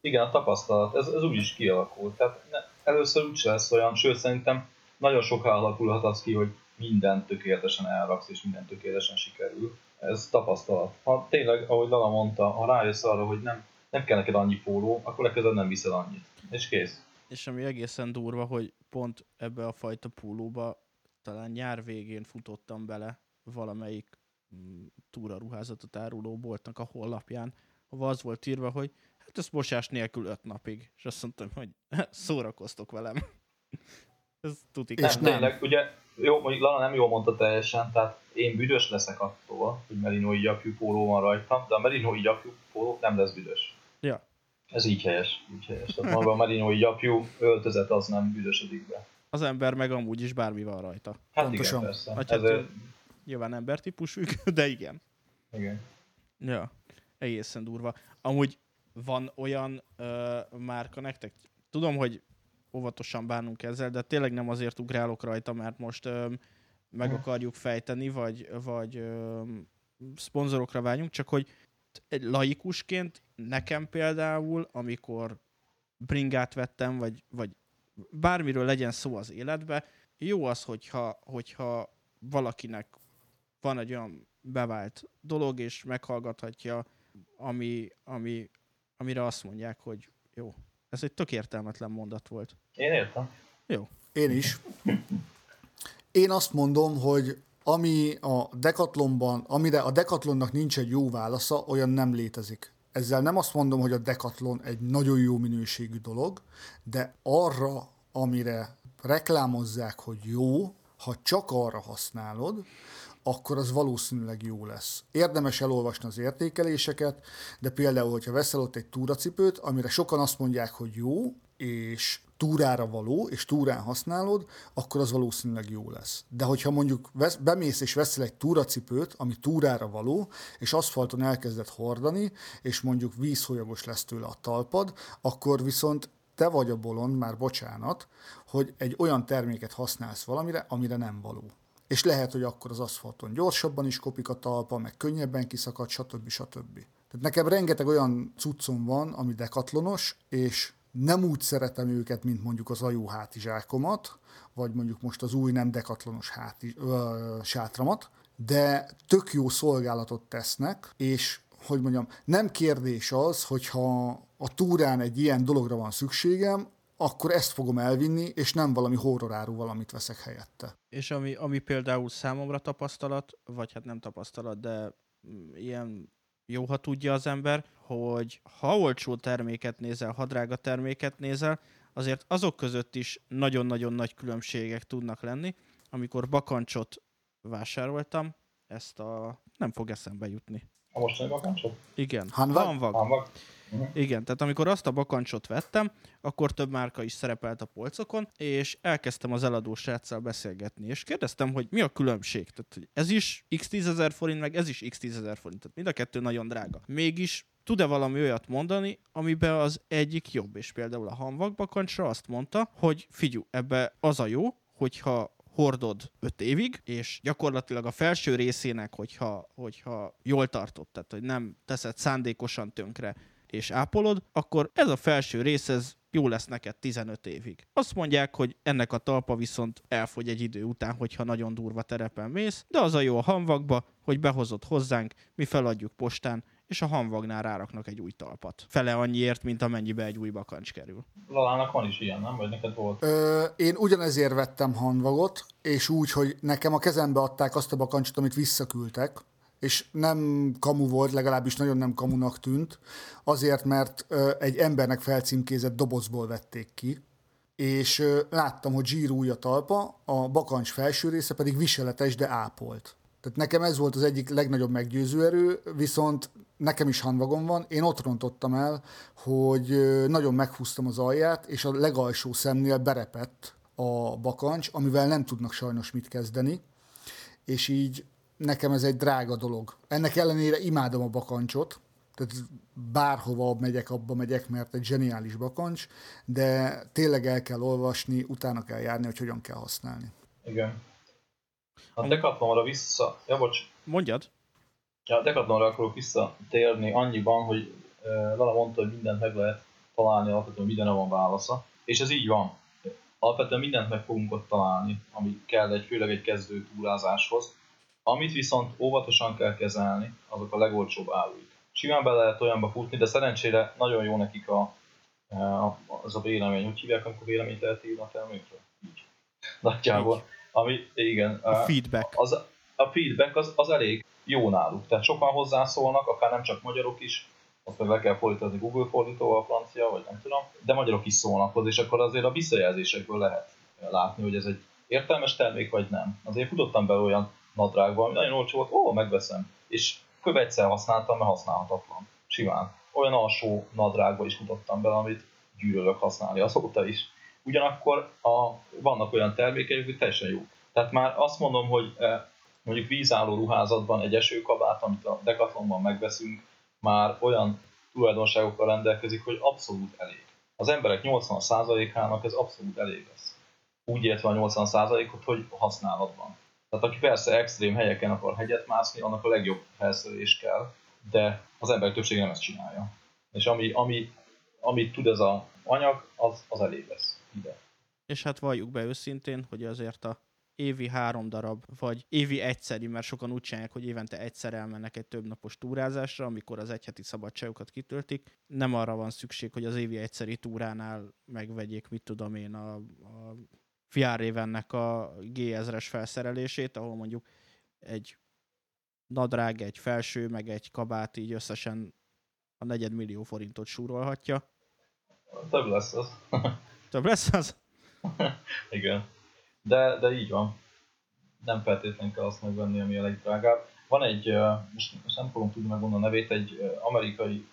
Igen, a tapasztalat, ez, ez úgy is kialakult. Tehát ne, először úgy lesz olyan, sőt szerintem nagyon soká alakulhat az ki, hogy minden tökéletesen elraksz, és minden tökéletesen sikerül. Ez tapasztalat. Ha tényleg, ahogy Lala mondta, ha rájössz arra, hogy nem, nem kell neked annyi póló, akkor legközelebb nem viszel annyit. És kész. És ami egészen durva, hogy pont ebbe a fajta pólóba talán nyár végén futottam bele valamelyik mm, túraruházatot áruló boltnak a honlapján, ahol az volt írva, hogy hát ezt mosás nélkül öt napig. És azt mondtam, hogy [LAUGHS] szórakoztok velem. [LAUGHS] Ez tudik. Nem, nem. tényleg, ugye, jó, mondjuk Lana nem jól mondta teljesen, tehát én büdös leszek attól, hogy merinói gyapjú póló van rajtam, de a merinói gyapjú póló nem lesz büdös. Ja. Ez így helyes, így helyes. Tehát maga a merinói gyapjú öltözet az nem büdösödik be. Az ember meg amúgy is bármi van rajta. Hát Pontosan. igen, persze. Hát Ezért... Nyilván embertípusuk, [LAUGHS] de igen. Igen. Ja, egészen durva. Amúgy van olyan ö, márka nektek? Tudom, hogy óvatosan bánunk ezzel, de tényleg nem azért ugrálok rajta, mert most ö, meg hmm. akarjuk fejteni, vagy, vagy ö, szponzorokra vágyunk, csak hogy egy laikusként nekem például, amikor bringát vettem, vagy, vagy bármiről legyen szó az életbe, jó az, hogyha, hogyha valakinek van egy olyan bevált dolog, és meghallgathatja, ami, ami, amire azt mondják, hogy jó. Ez egy tök értelmetlen mondat volt. Én értem. Jó. Én is. Én azt mondom, hogy ami a Decathlonban, amire a Decathlonnak nincs egy jó válasza, olyan nem létezik. Ezzel nem azt mondom, hogy a Decathlon egy nagyon jó minőségű dolog, de arra, amire reklámozzák, hogy jó, ha csak arra használod, akkor az valószínűleg jó lesz. Érdemes elolvasni az értékeléseket, de például, hogyha veszel ott egy túracipőt, amire sokan azt mondják, hogy jó, és túrára való, és túrán használod, akkor az valószínűleg jó lesz. De hogyha mondjuk vesz, bemész és veszel egy túracipőt, ami túrára való, és aszfalton elkezded hordani, és mondjuk vízholyagos lesz tőle a talpad, akkor viszont te vagy a bolond, már bocsánat, hogy egy olyan terméket használsz valamire, amire nem való és lehet, hogy akkor az aszfalton gyorsabban is kopik a talpa, meg könnyebben kiszakad, stb. stb. Tehát nekem rengeteg olyan cuccom van, ami dekatlonos, és nem úgy szeretem őket, mint mondjuk az ajú hátizsákomat, vagy mondjuk most az új nem dekatlonos háti, ö, sátramat, de tök jó szolgálatot tesznek, és hogy mondjam, nem kérdés az, hogyha a túrán egy ilyen dologra van szükségem, akkor ezt fogom elvinni, és nem valami horroráru valamit veszek helyette. És ami, ami például számomra tapasztalat, vagy hát nem tapasztalat, de mm, ilyen jó, ha tudja az ember, hogy ha olcsó terméket nézel, ha drága terméket nézel, azért azok között is nagyon-nagyon nagy különbségek tudnak lenni. Amikor bakancsot vásároltam, ezt a... nem fog eszembe jutni. A mostani bakancsot? Igen. Hanvag? Hanvag. Hanvag. Uh-huh. Igen, tehát amikor azt a bakancsot vettem, akkor több márka is szerepelt a polcokon, és elkezdtem az eladó sráccal beszélgetni, és kérdeztem, hogy mi a különbség. Tehát, hogy ez is x 10 ezer forint, meg ez is x 10 ezer forint. Tehát mind a kettő nagyon drága. Mégis tud-e valami olyat mondani, amiben az egyik jobb, és például a hanvag bakancsra azt mondta, hogy figyú, ebbe az a jó, hogyha hordod 5 évig, és gyakorlatilag a felső részének, hogyha, hogyha jól tartod, tehát hogy nem teszed szándékosan tönkre, és ápolod, akkor ez a felső rész, ez jó lesz neked 15 évig. Azt mondják, hogy ennek a talpa viszont elfogy egy idő után, hogyha nagyon durva terepen mész, de az a jó a hamvakba, hogy behozod hozzánk, mi feladjuk postán, és a hamvagnál ráraknak egy új talpat. Fele annyiért, mint amennyibe egy új bakancs kerül. Lalának van is ilyen, nem? Vagy neked volt? Ö, én ugyanezért vettem hanvagot, és úgy, hogy nekem a kezembe adták azt a bakancsot, amit visszaküldtek, és nem kamu volt, legalábbis nagyon nem kamunak tűnt, azért, mert egy embernek felcímkézett dobozból vették ki, és láttam, hogy zsírúj a talpa, a bakancs felső része pedig viseletes, de ápolt. Tehát nekem ez volt az egyik legnagyobb meggyőző erő, viszont nekem is handvagon van, én ott rontottam el, hogy nagyon meghúztam az alját, és a legalsó szemnél berepett a bakancs, amivel nem tudnak sajnos mit kezdeni, és így nekem ez egy drága dolog. Ennek ellenére imádom a bakancsot, tehát bárhova megyek, abba megyek, mert egy zseniális bakancs, de tényleg el kell olvasni, utána kell járni, hogy hogyan kell használni. Igen. A Decathlonra vissza... Ja, bocs. Mondjad. Ja, a Decathlonra akarok visszatérni annyiban, hogy Lala mondta, hogy mindent meg lehet találni, alapvetően mindenre van válasza. És ez így van. Alapvetően mindent meg fogunk ott találni, ami kell egy, főleg egy kezdő túrázáshoz. Amit viszont óvatosan kell kezelni, azok a legolcsóbb áruik. Simán bele lehet olyanba futni, de szerencsére nagyon jó nekik a, a, az a vélemény. Hogy hívják, amikor véleményt a termékről? Így. Nagyjából. Ami, igen. A feedback. Az, a feedback az, az elég jó náluk. Tehát sokan hozzászólnak, akár nem csak magyarok is, azt meg le kell fordítani Google fordítóval, francia, vagy nem tudom, de magyarok is szólnak hozzá, és akkor azért a visszajelzésekből lehet látni, hogy ez egy értelmes termék, vagy nem. Azért futottam be olyan nadrágba, ami nagyon olcsó volt, ó, megveszem. És kb. egyszer használtam, mert használhatatlan. Simán. Olyan alsó nadrágba is futottam be, amit gyűlölök használni azóta is. Ugyanakkor a, vannak olyan termékek, hogy teljesen jó. Tehát már azt mondom, hogy eh, mondjuk vízálló ruházatban egy esőkabát, amit a Decathlonban megveszünk, már olyan tulajdonságokkal rendelkezik, hogy abszolút elég. Az emberek 80%-ának ez abszolút elég lesz. Úgy értve a 80%-ot, hogy használatban. Tehát aki persze extrém helyeken akar hegyet mászni, annak a legjobb felszerelés kell, de az emberek többsége nem ezt csinálja. És ami, ami, amit tud ez az anyag, az, az elég lesz ide. És hát valljuk be őszintén, hogy azért a évi három darab, vagy évi egyszeri, mert sokan úgy csinálják, hogy évente egyszer elmennek egy több napos túrázásra, amikor az egyheti szabadságokat kitöltik. Nem arra van szükség, hogy az évi egyszeri túránál megvegyék, mit tudom én, a, a Fjárrévennek a G1000-es felszerelését, ahol mondjuk egy nadrág, egy felső, meg egy kabát így összesen a negyed millió forintot súrolhatja. Több lesz az. [LAUGHS] Több lesz az? [LAUGHS] Igen. De, de így van. Nem feltétlenül kell azt megvenni, ami a legdrágább. Van egy, most, most nem fogom tudni megmondani a nevét, egy amerikai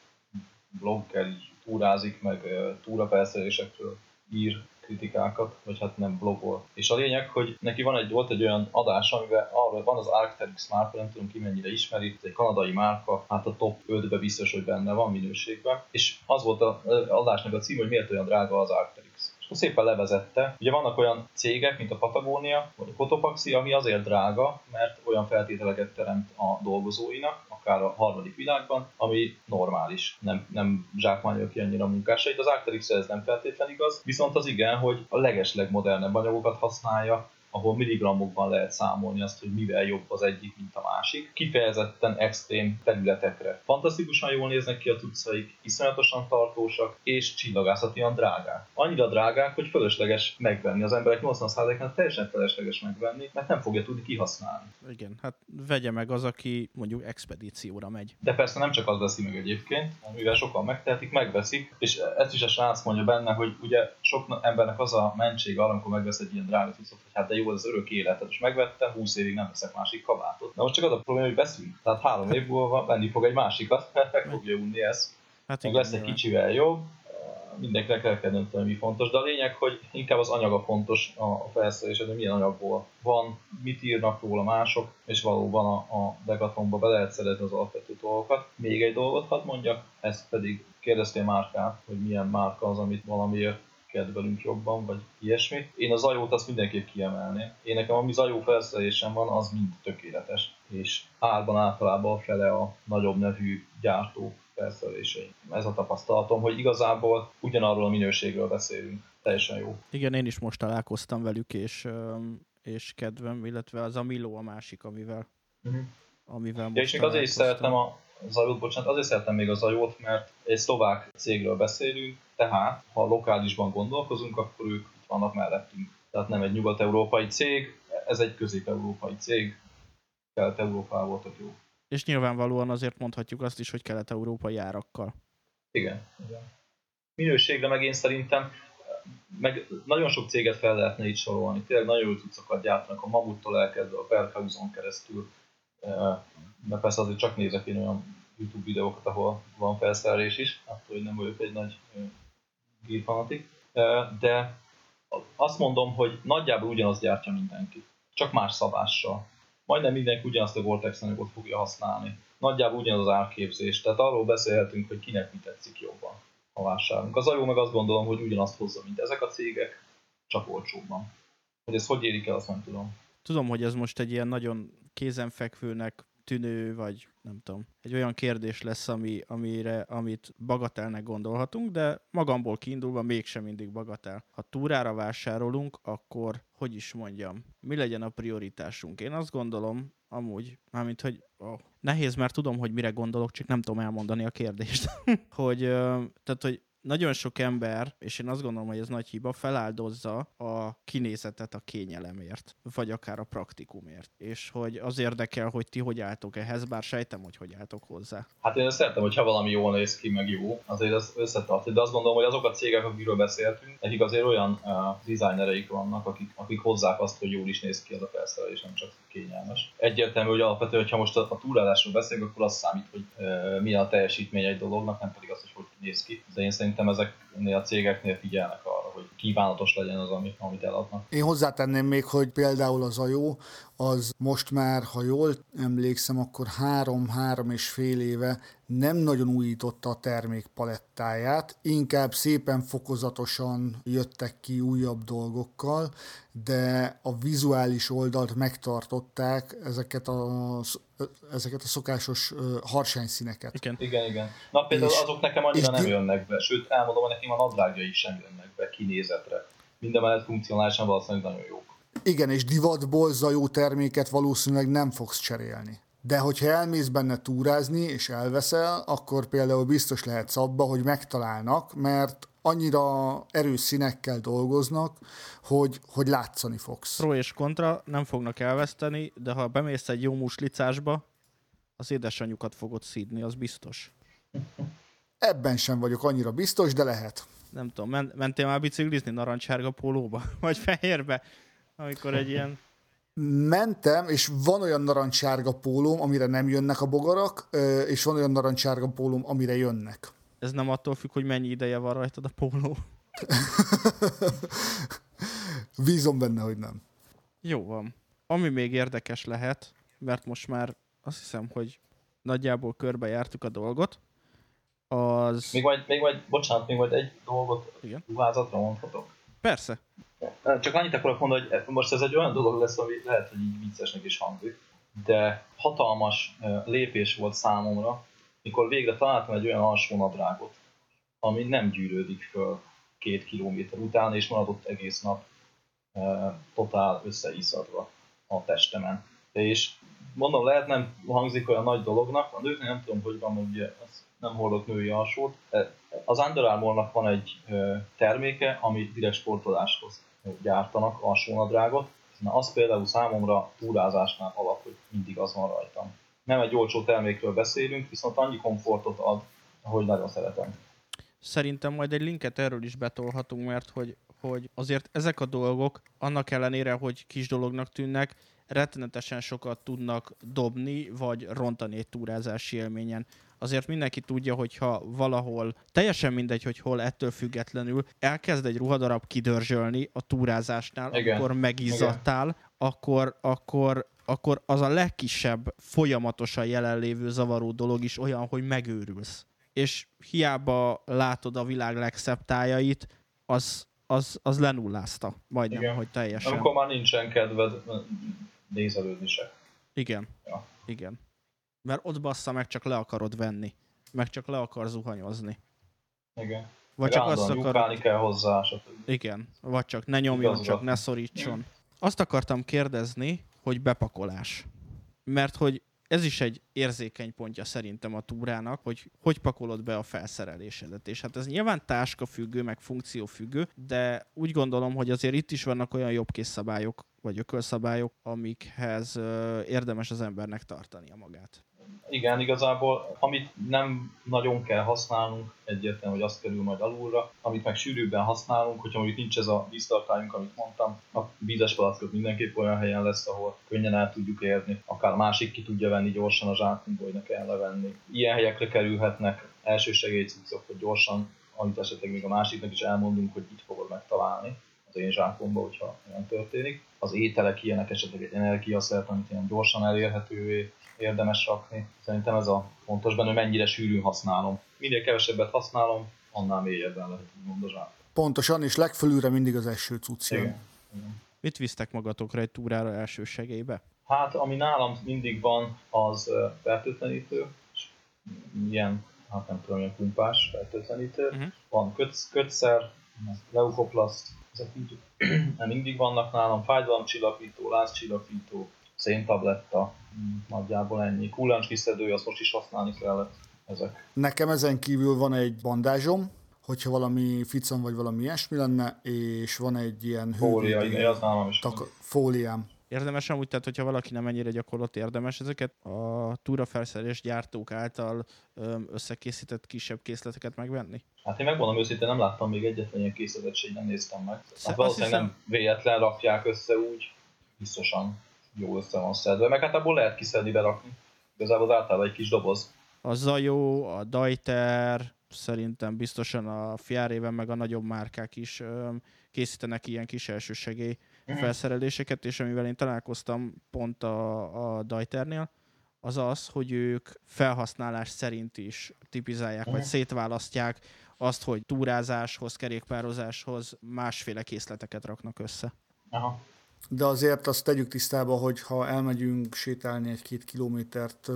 blogger így túrázik, meg túrafelszerelésekről ír kritikákat, vagy hát nem blogol. És a lényeg, hogy neki van egy, volt egy olyan adás, amivel arra van az Arcteryx márka, nem tudom ki mennyire ismeri, ez egy kanadai márka, hát a top 5-be biztos, hogy benne van minőségben. És az volt az adásnak a cím, hogy miért olyan drága az Arcteryx szépen levezette. Ugye vannak olyan cégek, mint a Patagonia, vagy a Cotopaxi, ami azért drága, mert olyan feltételeket teremt a dolgozóinak, akár a harmadik világban, ami normális, nem, nem zsákmányol ki annyira a munkásait. Az Arcteryx ez nem feltétlen igaz, viszont az igen, hogy a legesleg modernebb anyagokat használja, ahol milligrammokban lehet számolni azt, hogy mivel jobb az egyik, mint a másik. Kifejezetten extrém területekre. Fantasztikusan jól néznek ki a tudszaik, iszonyatosan tartósak, és csillagászatian drágák. Annyira drágák, hogy fölösleges megvenni. Az emberek 80%-án teljesen felesleges megvenni, mert nem fogja tudni kihasználni. Igen, hát vegye meg az, aki mondjuk expedícióra megy. De persze nem csak az veszi meg egyébként, mivel sokan megtehetik, megveszik, és ezt is a srác mondja benne, hogy ugye sok embernek az a mentség arra, amikor megvesz egy ilyen drága cuccot, hogy hát de jó, az örök életet, és megvettem, 20 évig nem veszek másik kabátot. Na most csak az a probléma, hogy veszünk. Tehát három év múlva venni fog egy másikat, mert meg fogja unni ezt. Hát meg lesz egy kicsivel jobb, mindenkinek el kell dönteni, mi fontos, de a lényeg, hogy inkább az anyaga fontos a felszerelés, hogy milyen anyagból van, mit írnak róla mások, és valóban a, a Decathlonba be lehet szerezni az alapvető dolgokat. Még egy dolgot hadd mondjak, ezt pedig kérdeztél márkát, hogy milyen márka az, amit valamiért kedvelünk jobban, vagy ilyesmi. Én a zajót azt mindenképp kiemelném. Én nekem ami zajó felszerelésem van, az mind tökéletes. És árban általában fele a nagyobb nevű gyártó felszerelései. Ez a tapasztalatom, hogy igazából ugyanarról a minőségről beszélünk. Teljesen jó. Igen, én is most találkoztam velük, és, és kedvem, illetve az a Milo a másik, amivel, uh-huh. amivel most ja, és még azért is szeretem a zajót, bocsánat, azért szeretem még a zajót, mert egy szlovák cégről beszélünk, tehát ha lokálisban gondolkozunk, akkor ők itt vannak mellettünk. Tehát nem egy nyugat-európai cég, ez egy közép-európai cég, kelet-európával tök jó. És nyilvánvalóan azért mondhatjuk azt is, hogy kelet-európai árakkal. Igen, igen. Minőségre meg én szerintem meg nagyon sok céget fel lehetne itt sorolni. Tényleg nagyon jó cuccokat gyártanak a Mamuttól elkezdve a Berghausen keresztül. Mert persze azért csak nézek én olyan YouTube videókat, ahol van felszerelés is, attól, hogy nem vagyok egy nagy gírfanatik. De azt mondom, hogy nagyjából ugyanazt gyártja mindenki, csak más szabással. Majdnem mindenki ugyanazt a Vortex anyagot fogja használni. Nagyjából ugyanaz az árképzés, tehát arról beszélhetünk, hogy kinek mi tetszik jobban a vásárlunk. Az ajó meg azt gondolom, hogy ugyanazt hozza, mint ezek a cégek, csak olcsóbban. Hogy ez hogy érik el, azt nem tudom. Tudom, hogy ez most egy ilyen nagyon kézenfekvőnek tűnő, vagy nem tudom, egy olyan kérdés lesz, ami, amire, amit bagatelnek gondolhatunk, de magamból kiindulva mégsem mindig bagatel. Ha túrára vásárolunk, akkor hogy is mondjam, mi legyen a prioritásunk? Én azt gondolom, amúgy, mármint, hogy oh, nehéz, mert tudom, hogy mire gondolok, csak nem tudom elmondani a kérdést. [LAUGHS] hogy, tehát, hogy nagyon sok ember, és én azt gondolom, hogy ez nagy hiba, feláldozza a kinézetet a kényelemért, vagy akár a praktikumért. És hogy az érdekel, hogy ti hogy álltok ehhez, bár sejtem, hogy hogy álltok hozzá. Hát én szeretem, hogyha valami jól néz ki, meg jó, azért ez összetart. De azt gondolom, hogy azok a cégek, akikről beszéltünk, nekik azért olyan uh, designereik vannak, akik, akik hozzák azt, hogy jól is néz ki az a felszerelés, nem csak kényelmes. Egyértelmű, hogy alapvetően, hogyha most a, a túrálásról beszélünk, akkor az számít, hogy uh, milyen a teljesítmény egy dolognak, nem pedig az, hogy hogy néz ki. De én szerintem ezeknél a cégeknél figyelnek arra, hogy kívánatos legyen az, amit, amit eladnak. Én hozzátenném még, hogy például az ajó, az most már, ha jól emlékszem, akkor három-három és fél éve nem nagyon újította a termék palettáját, inkább szépen fokozatosan jöttek ki újabb dolgokkal, de a vizuális oldalt megtartották ezeket a, ezeket a szokásos harsányszíneket. Igen, igen. igen. Na például és, azok nekem annyira nem jönnek be, sőt elmondom, hogy nekem a nadrágjai sem jönnek be kinézetre. Minden mellett funkcionálisan valószínűleg nagyon jók. Igen, és divatból zajó terméket valószínűleg nem fogsz cserélni. De hogyha elmész benne túrázni és elveszel, akkor például biztos lehet abba, hogy megtalálnak, mert annyira erős színekkel dolgoznak, hogy, hogy látszani fogsz. Pro és kontra nem fognak elveszteni, de ha bemész egy jó muslicásba, az édesanyjukat fogod szídni, az biztos. Ebben sem vagyok annyira biztos, de lehet. Nem tudom, men- mentél már biciklizni narancsárga pólóba? [LAUGHS] Vagy fehérbe? Amikor egy ilyen Mentem, és van olyan narancsárga pólóm, amire nem jönnek a bogarak, és van olyan narancsárga pólóm, amire jönnek. Ez nem attól függ, hogy mennyi ideje van rajtad a póló. [LAUGHS] Vízom benne, hogy nem. Jó van. Ami még érdekes lehet, mert most már azt hiszem, hogy nagyjából körbejártuk a dolgot, az... Még majd, még majd bocsánat, még majd egy dolgot Igen? ruházatra mondhatok. Persze. Csak annyit akarok mondani, hogy most ez egy olyan dolog lesz, ami lehet, hogy így viccesnek is hangzik, de hatalmas lépés volt számomra, mikor végre találtam egy olyan alsónadrágot, ami nem gyűrődik föl két kilométer után, és maradott egész nap e, totál összeiszadva a testemen. És mondom, lehet nem hangzik olyan nagy dolognak, a nőknek nem tudom, hogy van, ugye nem hordok női alsót. Az Under Armournak van egy terméke, ami direkt sportoláshoz gyártanak alsónadrágot. Na, az például számomra túrázásnál alap, hogy mindig az van rajtam. Nem egy olcsó termékről beszélünk, viszont annyi komfortot ad, hogy nagyon szeretem. Szerintem majd egy linket erről is betolhatunk, mert hogy, hogy azért ezek a dolgok, annak ellenére, hogy kis dolognak tűnnek, rettenetesen sokat tudnak dobni, vagy rontani egy túrázási élményen azért mindenki tudja, hogy ha valahol, teljesen mindegy, hogy hol ettől függetlenül elkezd egy ruhadarab kidörzsölni a túrázásnál, Igen. akkor megizzadtál, Igen. akkor, akkor, akkor az a legkisebb folyamatosan jelenlévő zavaró dolog is olyan, hogy megőrülsz. És hiába látod a világ legszebb tájait, az, az, az lenullázta majdnem, Igen. hogy teljesen. Amikor már nincsen kedved nézelődni se. Igen. Ja. Igen. Mert ott bassza meg csak le akarod venni. Meg csak le akar zuhanyozni. Igen. Vagy csak azt akarod... kell hozzá, stb. Igen. Vagy csak ne nyomjon, Igazat. csak ne szorítson. Azt akartam kérdezni, hogy bepakolás. Mert hogy ez is egy érzékeny pontja szerintem a túrának, hogy hogy pakolod be a felszerelésedet. És hát ez nyilván táska függő, meg funkció függő, de úgy gondolom, hogy azért itt is vannak olyan jobbkész szabályok, vagy ökölszabályok, amikhez érdemes az embernek tartania magát igen, igazából, amit nem nagyon kell használnunk, egyértelmű, hogy azt kerül majd alulra, amit meg sűrűbben használunk, hogyha mondjuk nincs ez a víztartályunk, amit mondtam, a vízes palackot mindenképp olyan helyen lesz, ahol könnyen el tudjuk érni, akár másik ki tudja venni gyorsan a zsákunkból, hogy ne kell levenni. Ilyen helyekre kerülhetnek elsősegélycuccok, hogy gyorsan, amit esetleg még a másiknak is elmondunk, hogy itt fogod megtalálni az én zsákomba, hogyha olyan történik. Az ételek ilyenek esetleg egy energiaszert, amit ilyen gyorsan elérhetővé érdemes rakni. Szerintem ez a fontos benne, hogy mennyire sűrűn használom. Minél kevesebbet használom, annál mélyebben lehet úgymond. Pontosan, és legfölülre mindig az első cucc. Igen. Igen. Mit visztek magatokra egy túrára első segélybe? Hát, ami nálam mindig van, az fertőtlenítő, ilyen, hát nem tudom, ilyen pumpás fertőtlenítő. Mhm. Van köt, kötszer, leukoplaszt, ezek így [CLEARS THROAT] mindig vannak nálam, fájdalomcsillapító, lázcsillapító, széntabletta, nagyjából ennyi. Kullancs azt most is használni kellett. Ezek. Nekem ezen kívül van egy bandázsom, hogyha valami ficam vagy valami ilyesmi lenne, és van egy ilyen Fólia, hővédő igen, az nálam is. tak- fóliám. Érdemes amúgy, tehát hogyha valaki nem ennyire gyakorlott, érdemes ezeket a túrafelszerelés gyártók által összekészített kisebb készleteket megvenni? Hát én megmondom őszintén, nem láttam még egyetlen ilyen készletet, nem néztem meg. Hát valószínűleg hiszem- nem véletlen rakják össze úgy, biztosan jó össze van szedve, meg hát abból lehet kiszedni, berakni. Igazából az általában egy kis doboz. A Zajó, a Dajter, szerintem biztosan a Fiáréven, meg a nagyobb márkák is öm, készítenek ilyen kis elsősegély Mhm. felszereléseket, és amivel én találkoztam pont a, a Dajternél, az az, hogy ők felhasználás szerint is tipizálják, vagy Mhm. szétválasztják azt, hogy túrázáshoz, kerékpározáshoz másféle készleteket raknak össze. Aha. De azért azt tegyük tisztába, hogy ha elmegyünk sétálni egy-két kilométert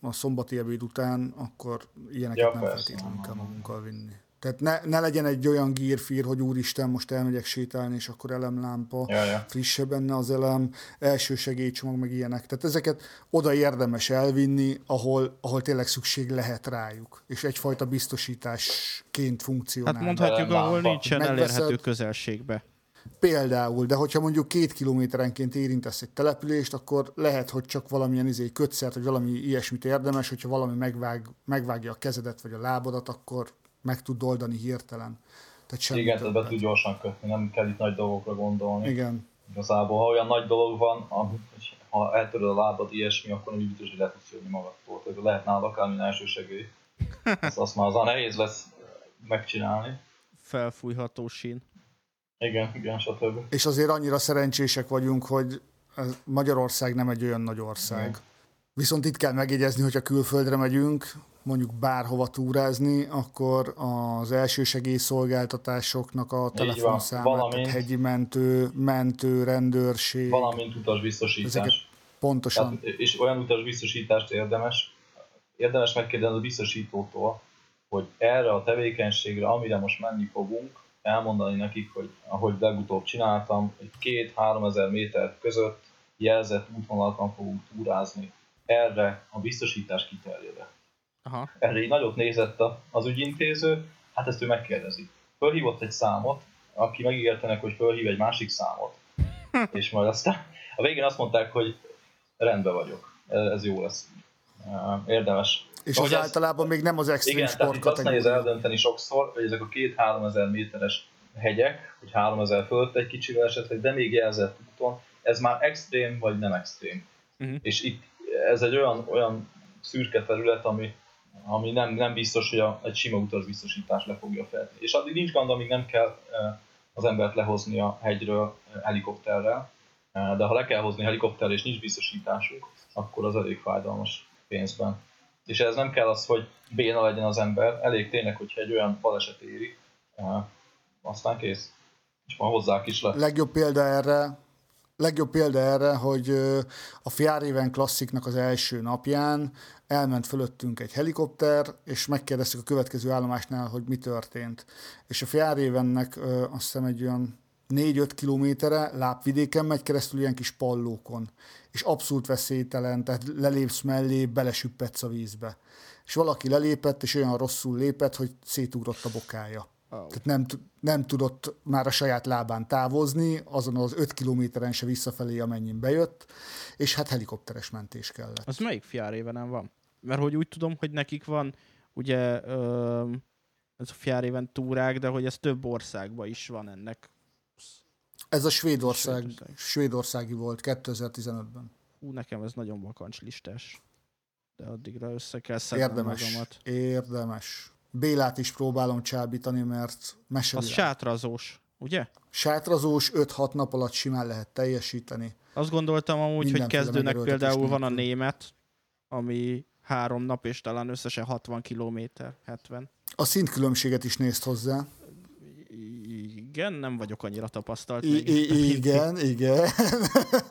a szombati ebéd után, akkor ilyeneket Ja, nem persze. feltétlenül kell magunkkal vinni. Tehát ne, ne legyen egy olyan gírfír, hogy úristen, most elmegyek sétálni, és akkor elemlámpa, Ja, ja. frissebb benne az elem, első segélycsomag, meg ilyenek. Tehát ezeket oda érdemes elvinni, ahol, ahol tényleg szükség lehet rájuk, és egyfajta biztosításként funkcionál. Hát mondhatjuk, ahol nincsen elérhető közelségbe. Például, de hogyha mondjuk két kilométerenként érintesz egy települést, akkor lehet, hogy csak valamilyen izé, kötszert, vagy valami ilyesmit érdemes, hogyha valami megvág, megvágja a kezedet, vagy a lábadat, akkor meg tud oldani hirtelen. Tehát semmi Igen, tehát be tud gyorsan kötni, nem kell itt nagy dolgokra gondolni. Igen. Igazából, ha olyan nagy dolog van, ha eltöröd a lábad, ilyesmi, akkor nem biztos, hogy le tudsz jönni magadtól. Tehát lehet nálad akármilyen első segély. [LAUGHS] Azt, azt már az nehéz lesz megcsinálni. Felfújható sín. Igen, igen, stb. És azért annyira szerencsések vagyunk, hogy Magyarország nem egy olyan nagy ország. Igen. Viszont itt kell megjegyezni, hogyha külföldre megyünk, mondjuk bárhova túrázni, akkor az elsősegélyszolgáltatásoknak a telefonszámát, tehát hegyi mentő, mentő, rendőrség, Valamint utasbiztosítás. Ezeket pontosan. Tehát, és olyan utasbiztosítást érdemes, érdemes megkérdezni a biztosítótól, hogy erre a tevékenységre, amire most menni fogunk, elmondani nekik, hogy ahogy legutóbb csináltam, egy két-három ezer méter között jelzett útvonalakon fogunk túrázni. Erre a biztosítás kiterjed Aha. erre így nagyot nézett az ügyintéző, hát ezt ő megkérdezi. Fölhívott egy számot, aki megígérte neki, hogy fölhív egy másik számot, és majd aztán a végén azt mondták, hogy rendben vagyok, ez jó lesz. Érdemes. És Hogy az ez- általában még nem az extrém Igen, tehát sport itt azt nehéz eldönteni sokszor, hogy ezek a két-három ezer méteres hegyek, hogy 3000 fölött egy kicsivel esetleg, de még jelzett úton, ez már extrém vagy nem extrém. Mhm. És itt ez egy olyan, olyan szürke terület, ami, ami nem, nem biztos, hogy a, egy sima utasbiztosítás le fogja feltenni. És addig nincs gond, amíg nem kell az embert lehozni a hegyről helikopterrel, de ha le kell hozni helikopterrel és nincs biztosításunk, akkor az elég fájdalmas pénzben. És ez nem kell az, hogy béna legyen az ember, elég tényleg, hogyha egy olyan baleset éri, aztán kész. És már hozzák is le. Legjobb példa erre, legjobb példa erre, hogy a Fjáréven klassziknak az első napján elment fölöttünk egy helikopter, és megkérdeztük a következő állomásnál, hogy mi történt. És a Fjárévennek ö, azt hiszem egy olyan 4-5 kilométerre lápvidéken megy keresztül ilyen kis pallókon. És abszolút veszélytelen, tehát lelépsz mellé, belesüppedsz a vízbe. És valaki lelépett, és olyan rosszul lépett, hogy szétugrott a bokája. Oh. Tehát nem, nem tudott már a saját lábán távozni, azon az 5 kilométeren se visszafelé, amennyin bejött, és hát helikopteres mentés kellett. Az melyik fiárévenen van? mert hogy úgy tudom, hogy nekik van ugye ö, ez a Fjárében túrák, de hogy ez több országban is van ennek. Ez a Svédország, Svédország. svédországi volt 2015-ben. Hú, nekem ez nagyon vakancs listás. De addigra össze kell szednem Érdemes. magamat. Érdemes. Bélát is próbálom csábítani, mert Az mesevilág. sátrazós, ugye? Sátrazós 5-6 nap alatt simán lehet teljesíteni. Azt gondoltam amúgy, hogy kezdőnek például van a német, ami három nap és talán összesen 60 kilométer, 70. A szintkülönbséget is nézd hozzá. Igen, nem vagyok annyira tapasztalt. I-. I- igen, igen.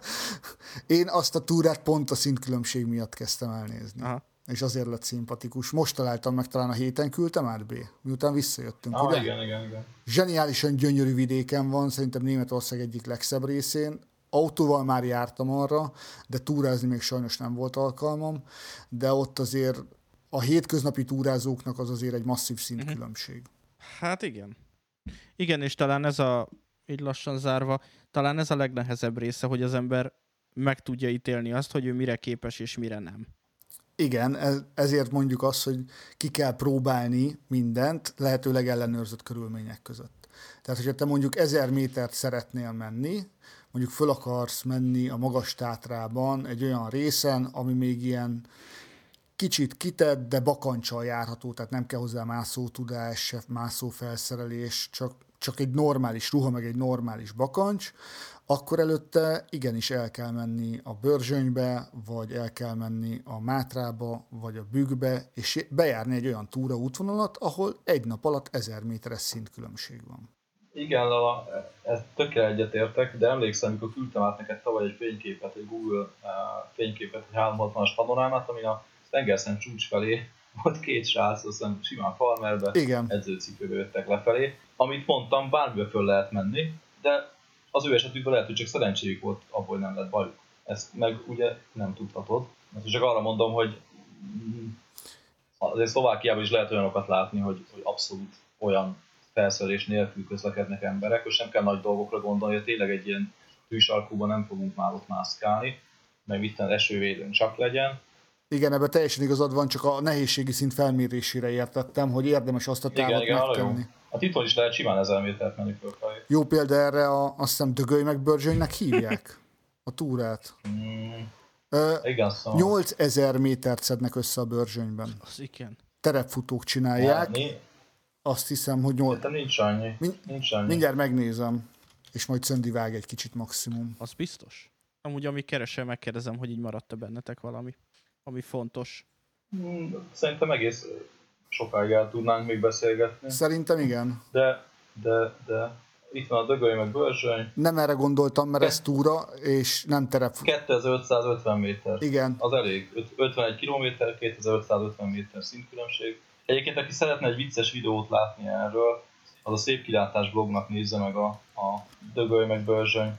[LAUGHS] Én azt a túrát pont a szintkülönbség miatt kezdtem elnézni. Aha. És azért lett szimpatikus. Most találtam meg, talán a héten küldtem át B, miután visszajöttünk, Ah, ugye? igen, igen, igen. Zseniálisan gyönyörű vidéken van, szerintem Németország egyik legszebb részén. Autóval már jártam arra, de túrázni még sajnos nem volt alkalmam, de ott azért a hétköznapi túrázóknak az azért egy masszív szintkülönbség. Hát igen. Igen, és talán ez a, így lassan zárva, talán ez a legnehezebb része, hogy az ember meg tudja ítélni azt, hogy ő mire képes és mire nem. Igen, ez, ezért mondjuk azt, hogy ki kell próbálni mindent, lehetőleg ellenőrzött körülmények között. Tehát, hogyha te mondjuk ezer métert szeretnél menni, mondjuk föl akarsz menni a magas tátrában egy olyan részen, ami még ilyen kicsit kitett, de bakancsal járható, tehát nem kell hozzá mászó tudás, mászó felszerelés, csak, csak egy normális ruha, meg egy normális bakancs, akkor előtte igenis el kell menni a Börzsönybe, vagy el kell menni a Mátrába, vagy a Bükkbe, és bejárni egy olyan túra útvonalat, ahol egy nap alatt ezer méteres szintkülönbség van. Igen, Lala, ez tökéletesen egyetértek, de emlékszem, amikor küldtem át neked tavaly egy fényképet, egy Google uh, fényképet, egy 360-as panorámát, amin a tengerszem csúcs felé volt két srác, azt hiszem simán farmerbe, Igen, edzőcipőbe jöttek lefelé. Amit mondtam, bármibe föl lehet menni, de az ő esetükben lehet, hogy csak szerencséjük volt, abból hogy nem lett bajuk. Ezt meg ugye nem tudhatod. Ezt csak arra mondom, hogy azért Szlovákiában is lehet olyanokat látni, hogy, hogy abszolút olyan felszerelés nélkül közlekednek emberek, hogy nem kell nagy dolgokra gondolni, hogy tényleg egy ilyen tűsarkúban nem fogunk már ott mászkálni, meg itt esővédőn csak legyen. Igen, ebben teljesen igazad van, csak a nehézségi szint felmérésére értettem, hogy érdemes azt a Igen, távot igen, megtenni. Hát itt is lehet simán 1000 métert menni fölfelé. Jó példa erre a, azt hiszem Dögöly meg Börzsönynek hívják a túrát. Mm, Ö, igen, szóval. 8000 métert szednek össze a Börzsönyben. Az igen. Terepfutók csinálják. Ni- Azt hiszem, hogy nyol... Szerintem nincs annyi. Mind- Nincs annyi. mindjárt megnézem, és majd Szöndi vág egy kicsit maximum. Az biztos. Amúgy, amíg keresel, megkérdezem, hogy így maradt-e bennetek valami, ami fontos. Mm, Szerintem egész sokáig el tudnánk még beszélgetni, Szerintem igen. de, de, de itt van a Dögöly meg Börzsöny, Nem erre gondoltam, mert ez túra, és nem terepfutó. 2550 méter. Igen, Az elég. Öt- 51 km, 2550 méter szintkülönbség. Egyébként, aki szeretne egy vicces videót látni erről, az a Szép Kilátás blognak nézze meg a, a Dögöly meg Börzsöny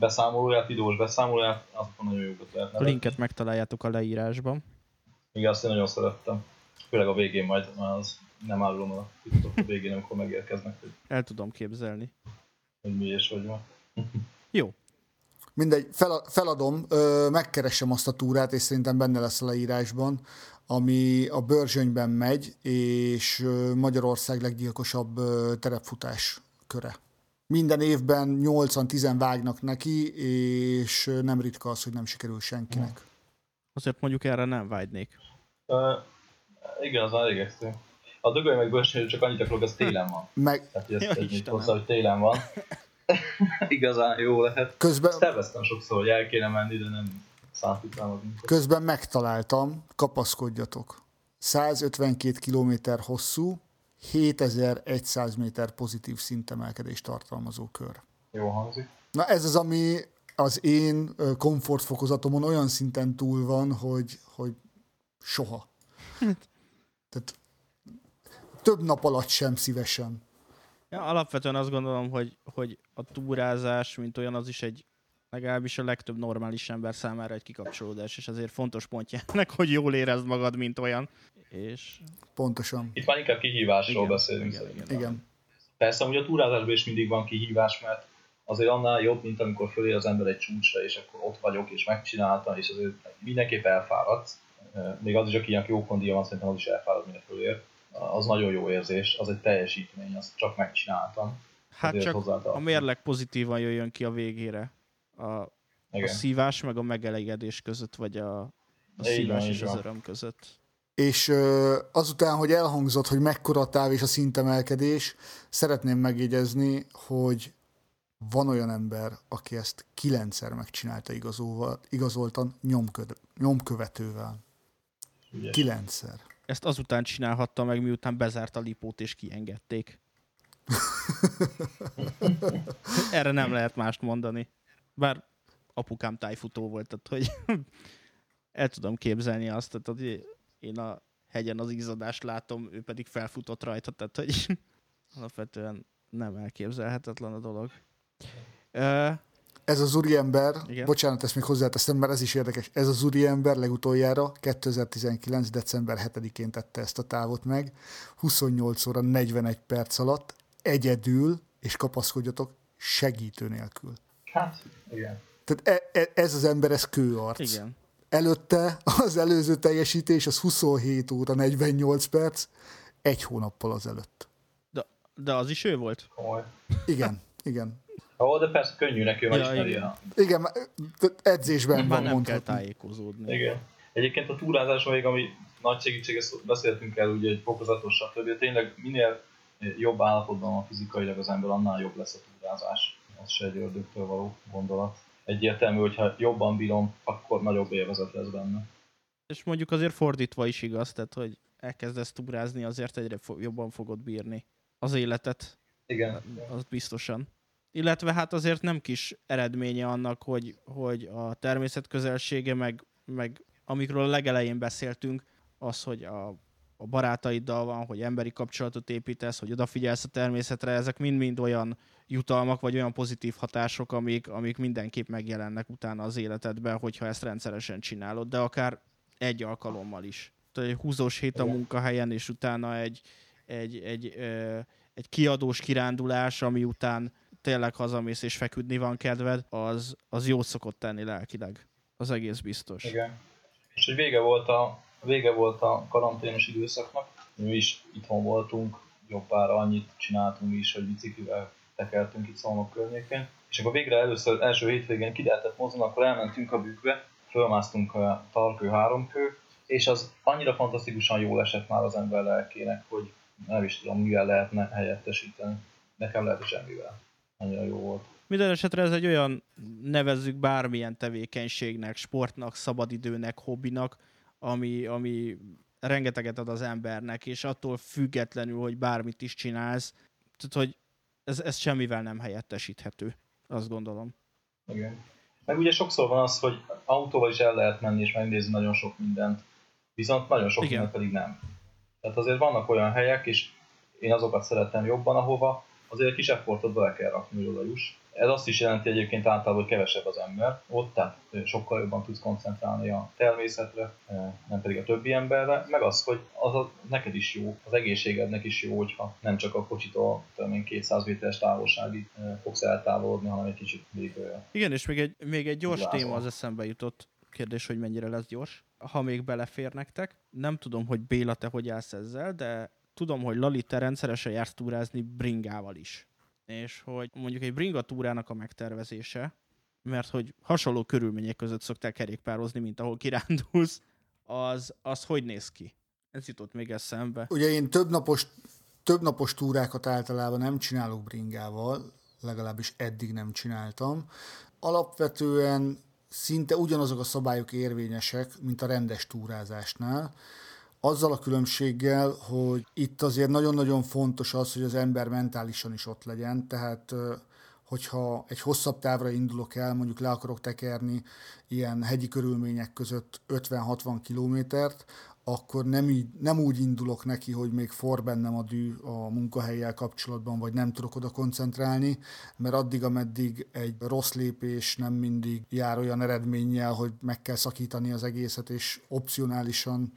beszámolóját, videós beszámolóját, azokon nagyon jókat lehet A nevetni. linket megtaláljátok a leírásban. Igen, azt én nagyon szerettem. Főleg a végén majd, az nem árulom a TikTok a végén, amikor megérkeznek, hogy, El tudom képzelni. hogy mi és hogy van. [LAUGHS] Jó. mindegy, fel, feladom, ö, megkeresem azt a túrát, és szerintem benne lesz a leírásban, ami a Börzsönyben megy, és ö, Magyarország leggyilkosabb ö, terepfutás köre. Minden évben 8-10 vágnak neki, és nem ritka az, hogy nem sikerül senkinek. Azért mondjuk erre nem vágynék. Uh, igen, az elég extrém. A dögöly meg bőrség csak annyit akarok, az télen van. [LAUGHS] Meg Tehát hogy ezt Ja, tegyük hozzá, hogy télen van. [LAUGHS] [LAUGHS] Igazán jó lehet. közben, Ezt sokszor, hogy el kéne menni, de nem szállt utána minket. közben megtaláltam, kapaszkodjatok. 152 km hosszú, 7100 méter pozitív szintemelkedést tartalmazó kör. Jó hangzik. Na ez az, ami az én komfortfokozatomon olyan szinten túl van, hogy, hogy soha. [LAUGHS] Tehát több nap alatt sem szívesen. Ja, alapvetően azt gondolom, hogy, hogy a túrázás, mint olyan, az is egy legalábbis a legtöbb normális ember számára egy kikapcsolódás, és ezért fontos pontja ennek, hogy jól érezd magad, mint olyan. És Pontosan. Itt már inkább kihívásról Igen, beszélünk igen, szerintem. Igen. Persze, hogy a túrázásban is mindig van kihívás, mert azért annál jobb, mint amikor fölér az ember egy csúcsra, és akkor ott vagyok, és megcsináltam, és azért mindenképp elfáradsz. még az is, akinek jó kondia van, szerintem az is elfárad, mire fölért. Az nagyon jó érzés, az egy teljesítmény, azt csak megcsináltam. Hát Azért csak a mérleg pozitívan jöjjön ki a végére. A, a szívás meg a megelégedés között, vagy a, a szívás és az öröm között. És uh, azután, hogy elhangzott, hogy mekkora a táv és a szintemelkedés, szeretném megjegyezni, hogy van olyan ember, aki ezt kilencszer megcsinálta igazolva, igazoltan nyomkö, nyomkövetővel. Ugye. Kilencszer. Ezt azután csinálhatta meg, miután bezárt a lipót és kiengedték. [LAUGHS] Erre nem lehet mást mondani. Bár apukám tájfutó volt, tehát hogy [LAUGHS] el tudom képzelni azt, tehát, hogy én a hegyen az izadást látom, ő pedig felfutott rajta, tehát hogy [LAUGHS] alapvetően nem elképzelhetetlen a dolog. Uh, ez az úriember, igen. bocsánat, ezt még hozzáteszem, mert ez is érdekes, ez az úriember legutoljára 2019. december 7-én tette ezt a távot meg, 28 óra 41 perc alatt, egyedül, és kapaszkodjatok, segítő nélkül. Hát, igen. Tehát e, e, ez az ember, ez kőarc. Igen. Előtte az előző teljesítés az 27 óra 48 perc, egy hónappal azelőtt. De, de az is ő volt? Komoly. Igen, igen. Ó, de persze könnyű neki, hogy ja, igen. igen, edzésben Már nem kell tájékozódni. Igen. Egyébként a túrázás még, ami nagy segítség, ezt beszéltünk el, ugye egy fokozatos, stb. Tényleg minél jobb állapotban van fizikailag az ember, annál jobb lesz a túrázás. Az se egy ördögtől való gondolat. Egyértelmű, hogyha jobban bírom, akkor nagyobb élvezet lesz benne. És mondjuk azért fordítva is igaz, tehát hogy elkezdesz túrázni, azért egyre jobban fogod bírni az életet. Igen. Az biztosan. Illetve hát azért nem kis eredménye annak, hogy, hogy a természet közelsége, meg, meg amikről a legelején beszéltünk, az, hogy a, a barátaiddal van, hogy emberi kapcsolatot építesz, hogy odafigyelsz a természetre, ezek mind-mind olyan jutalmak, vagy olyan pozitív hatások, amik, amik mindenképp megjelennek utána az életedben, hogyha ezt rendszeresen csinálod, de akár egy alkalommal is. Tehát egy húzós hét a munkahelyen, és utána egy, egy, egy, egy, egy kiadós kirándulás, ami után tényleg hazamész és feküdni van kedved, az, az jót szokott tenni lelkileg. Az egész biztos. Igen. És hogy vége volt a, vége volt a karanténos időszaknak, mi is itthon voltunk, jobbára annyit csináltunk is, hogy biciklivel tekertünk itt Szolnok környékén. És akkor végre először első hétvégén ki lehetett mozdulni, akkor elmentünk a bükkbe, fölmásztunk a tarkő háromkő, és az annyira fantasztikusan jól esett már az ember lelkének, hogy nem is tudom, mivel lehetne helyettesíteni. Nekem lehet, semmivel annyira jó volt. Minden esetre ez egy olyan, nevezzük bármilyen tevékenységnek, sportnak, szabadidőnek, hobbinak, ami, ami rengeteget ad az embernek, és attól függetlenül, hogy bármit is csinálsz, tehát, hogy ez, ez semmivel nem helyettesíthető, azt gondolom. Igen. Meg ugye sokszor van az, hogy autóval is el lehet menni és megnézni nagyon sok mindent, viszont nagyon sok Igen. mindent pedig nem. Tehát azért vannak olyan helyek, és én azokat szeretem jobban, ahova azért egy kis effortot bele kell rakni, hogy oda juss. Ez azt is jelenti egyébként általában, hogy kevesebb az ember ott, tehát sokkal jobban tudsz koncentrálni a természetre, nem pedig a többi emberre, meg az, hogy az a, neked is jó, az egészségednek is jó, hogyha nem csak a kocsitól tudom 200 méteres távolságig fogsz eltávolodni, hanem egy kicsit még... Igen, és még egy, még egy gyors Lázol. téma az eszembe jutott, kérdés, hogy mennyire lesz gyors, ha még belefér nektek. Nem tudom, hogy Béla, te hogy állsz ezzel, de tudom, hogy Lali, te rendszeresen jársz túrázni bringával is. És hogy mondjuk egy bringa túrának a megtervezése, mert hogy hasonló körülmények között szoktál kerékpározni, mint ahol kirándulsz, az, az hogy néz ki? Ez jutott még eszembe. Ugye én több napos, több napos túrákat általában nem csinálok bringával, legalábbis eddig nem csináltam. Alapvetően szinte ugyanazok a szabályok érvényesek, mint a rendes túrázásnál. Azzal a különbséggel, hogy itt azért nagyon-nagyon fontos az, hogy az ember mentálisan is ott legyen, tehát hogyha egy hosszabb távra indulok el, mondjuk le akarok tekerni ilyen hegyi körülmények között 50-60 kilométert, akkor nem, így, nem úgy indulok neki, hogy még for bennem a dű a munkahelyjel kapcsolatban, vagy nem tudok oda koncentrálni, mert addig, ameddig egy rossz lépés nem mindig jár olyan eredménnyel, hogy meg kell szakítani az egészet, és opcionálisan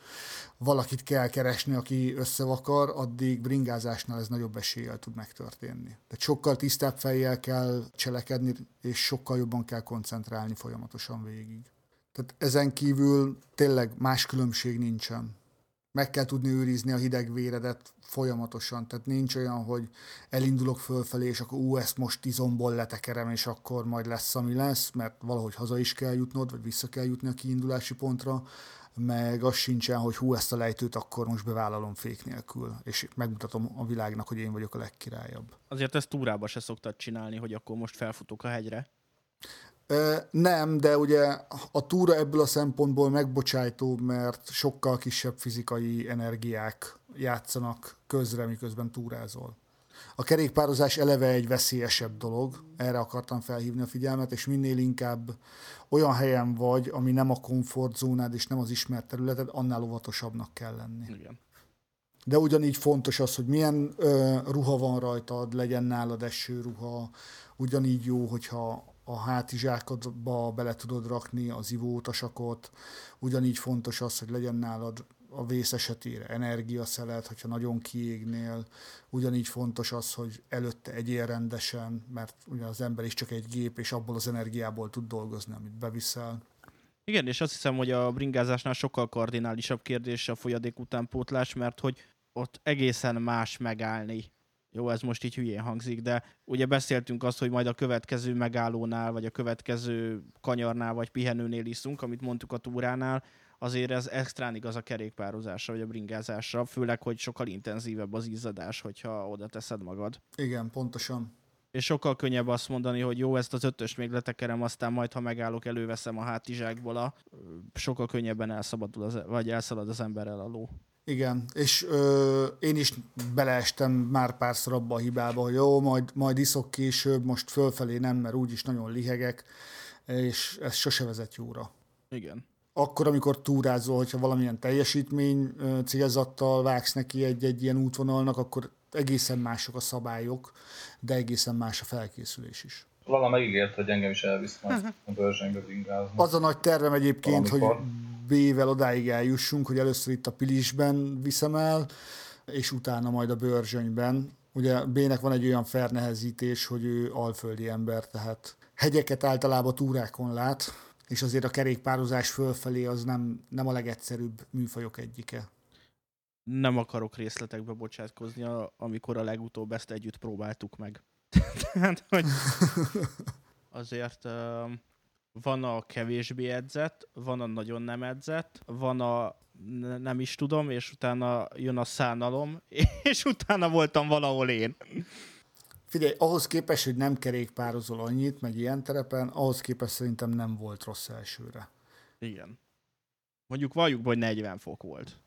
valakit kell keresni, aki összevakar, addig bringázásnál ez nagyobb eséllyel tud megtörténni. Tehát sokkal tisztább fejjel kell cselekedni, és sokkal jobban kell koncentrálni folyamatosan végig. Tehát ezen kívül tényleg más különbség nincsen. Meg kell tudni őrizni a hideg véredet folyamatosan, tehát nincs olyan, hogy elindulok fölfelé, és akkor ú, ezt most izomból letekerem, és akkor majd lesz, ami lesz, mert valahogy haza is kell jutnod, vagy vissza kell jutni a kiindulási pontra, meg az sincsen, hogy hú, ezt a lejtőt akkor most bevállalom fék nélkül, és megmutatom a világnak, hogy én vagyok a legkirályabb. Azért ezt túrába se szoktad csinálni, hogy akkor most felfutok a hegyre. Nem, de ugye a túra ebből a szempontból megbocsájtó, mert sokkal kisebb fizikai energiák játszanak közre, miközben túrázol. A kerékpározás eleve egy veszélyesebb dolog, erre akartam felhívni a figyelmet, és minél inkább olyan helyen vagy, ami nem a komfortzónád és nem az ismert területed, annál óvatosabbnak kell lenni. Igen. De ugyanígy fontos az, hogy milyen ö, ruha van rajtad, legyen nálad esőruha, ugyanígy jó, hogyha a hátizsákodba bele tudod rakni az ivótasakot, ugyanígy fontos az, hogy legyen nálad a vész esetére energiaszelet, hogyha nagyon kiégnél, ugyanígy fontos az, hogy előtte egyél rendesen, mert ugye az ember is csak egy gép, és abból az energiából tud dolgozni, amit beviszel. Igen, és azt hiszem, hogy a bringázásnál sokkal kardinálisabb kérdés a folyadék utánpótlás, mert hogy ott egészen más megállni. Jó, ez most így hülyén hangzik, de ugye beszéltünk azt, hogy majd a következő megállónál, vagy a következő kanyarnál, vagy pihenőnél iszunk, amit mondtuk a túránál, azért ez extrán igaz a kerékpározásra, vagy a bringázásra, főleg, hogy sokkal intenzívebb az izzadás, hogyha oda teszed magad. Igen, pontosan. És sokkal könnyebb azt mondani, hogy jó, ezt az ötöst még letekerem, aztán majd, ha megállok, előveszem a hátizsákból, a, sokkal könnyebben elszabadul az, vagy elszalad az emberrel a ló. Igen, és ö, én is beleestem már párszor abba a hibába, hogy jó, majd, majd iszok később, most fölfelé nem, mert úgyis nagyon lihegek, és ez sose vezet jóra. Igen akkor, amikor túrázol, hogyha valamilyen teljesítmény célzattal vágsz neki egy-egy ilyen útvonalnak, akkor egészen mások a szabályok, de egészen más a felkészülés is. Vala megígért, hogy engem is elvisz majd a bőrzsönybe bingázni. Az a nagy tervem egyébként, Valamikor. hogy B-vel odáig eljussunk, hogy először itt a Pilisben viszem el, és utána majd a bőrzsönyben. Ugye B-nek van egy olyan fernehezítés, hogy ő alföldi ember, tehát hegyeket általában túrákon lát, és azért a kerékpározás fölfelé az nem, nem a legegyszerűbb műfajok egyike. Nem akarok részletekbe bocsátkozni, amikor a legutóbb ezt együtt próbáltuk meg. [LAUGHS] Tehát, hogy [LAUGHS] azért van a kevésbé edzett, van a nagyon nem edzett, van a nem is tudom, és utána jön a szánalom, [LAUGHS] és utána voltam valahol én. Figyelj, ahhoz képest, hogy nem kerékpározol annyit, meg ilyen terepen, ahhoz képest szerintem nem volt rossz elsőre. Igen. Mondjuk valljuk hogy 40 fok volt.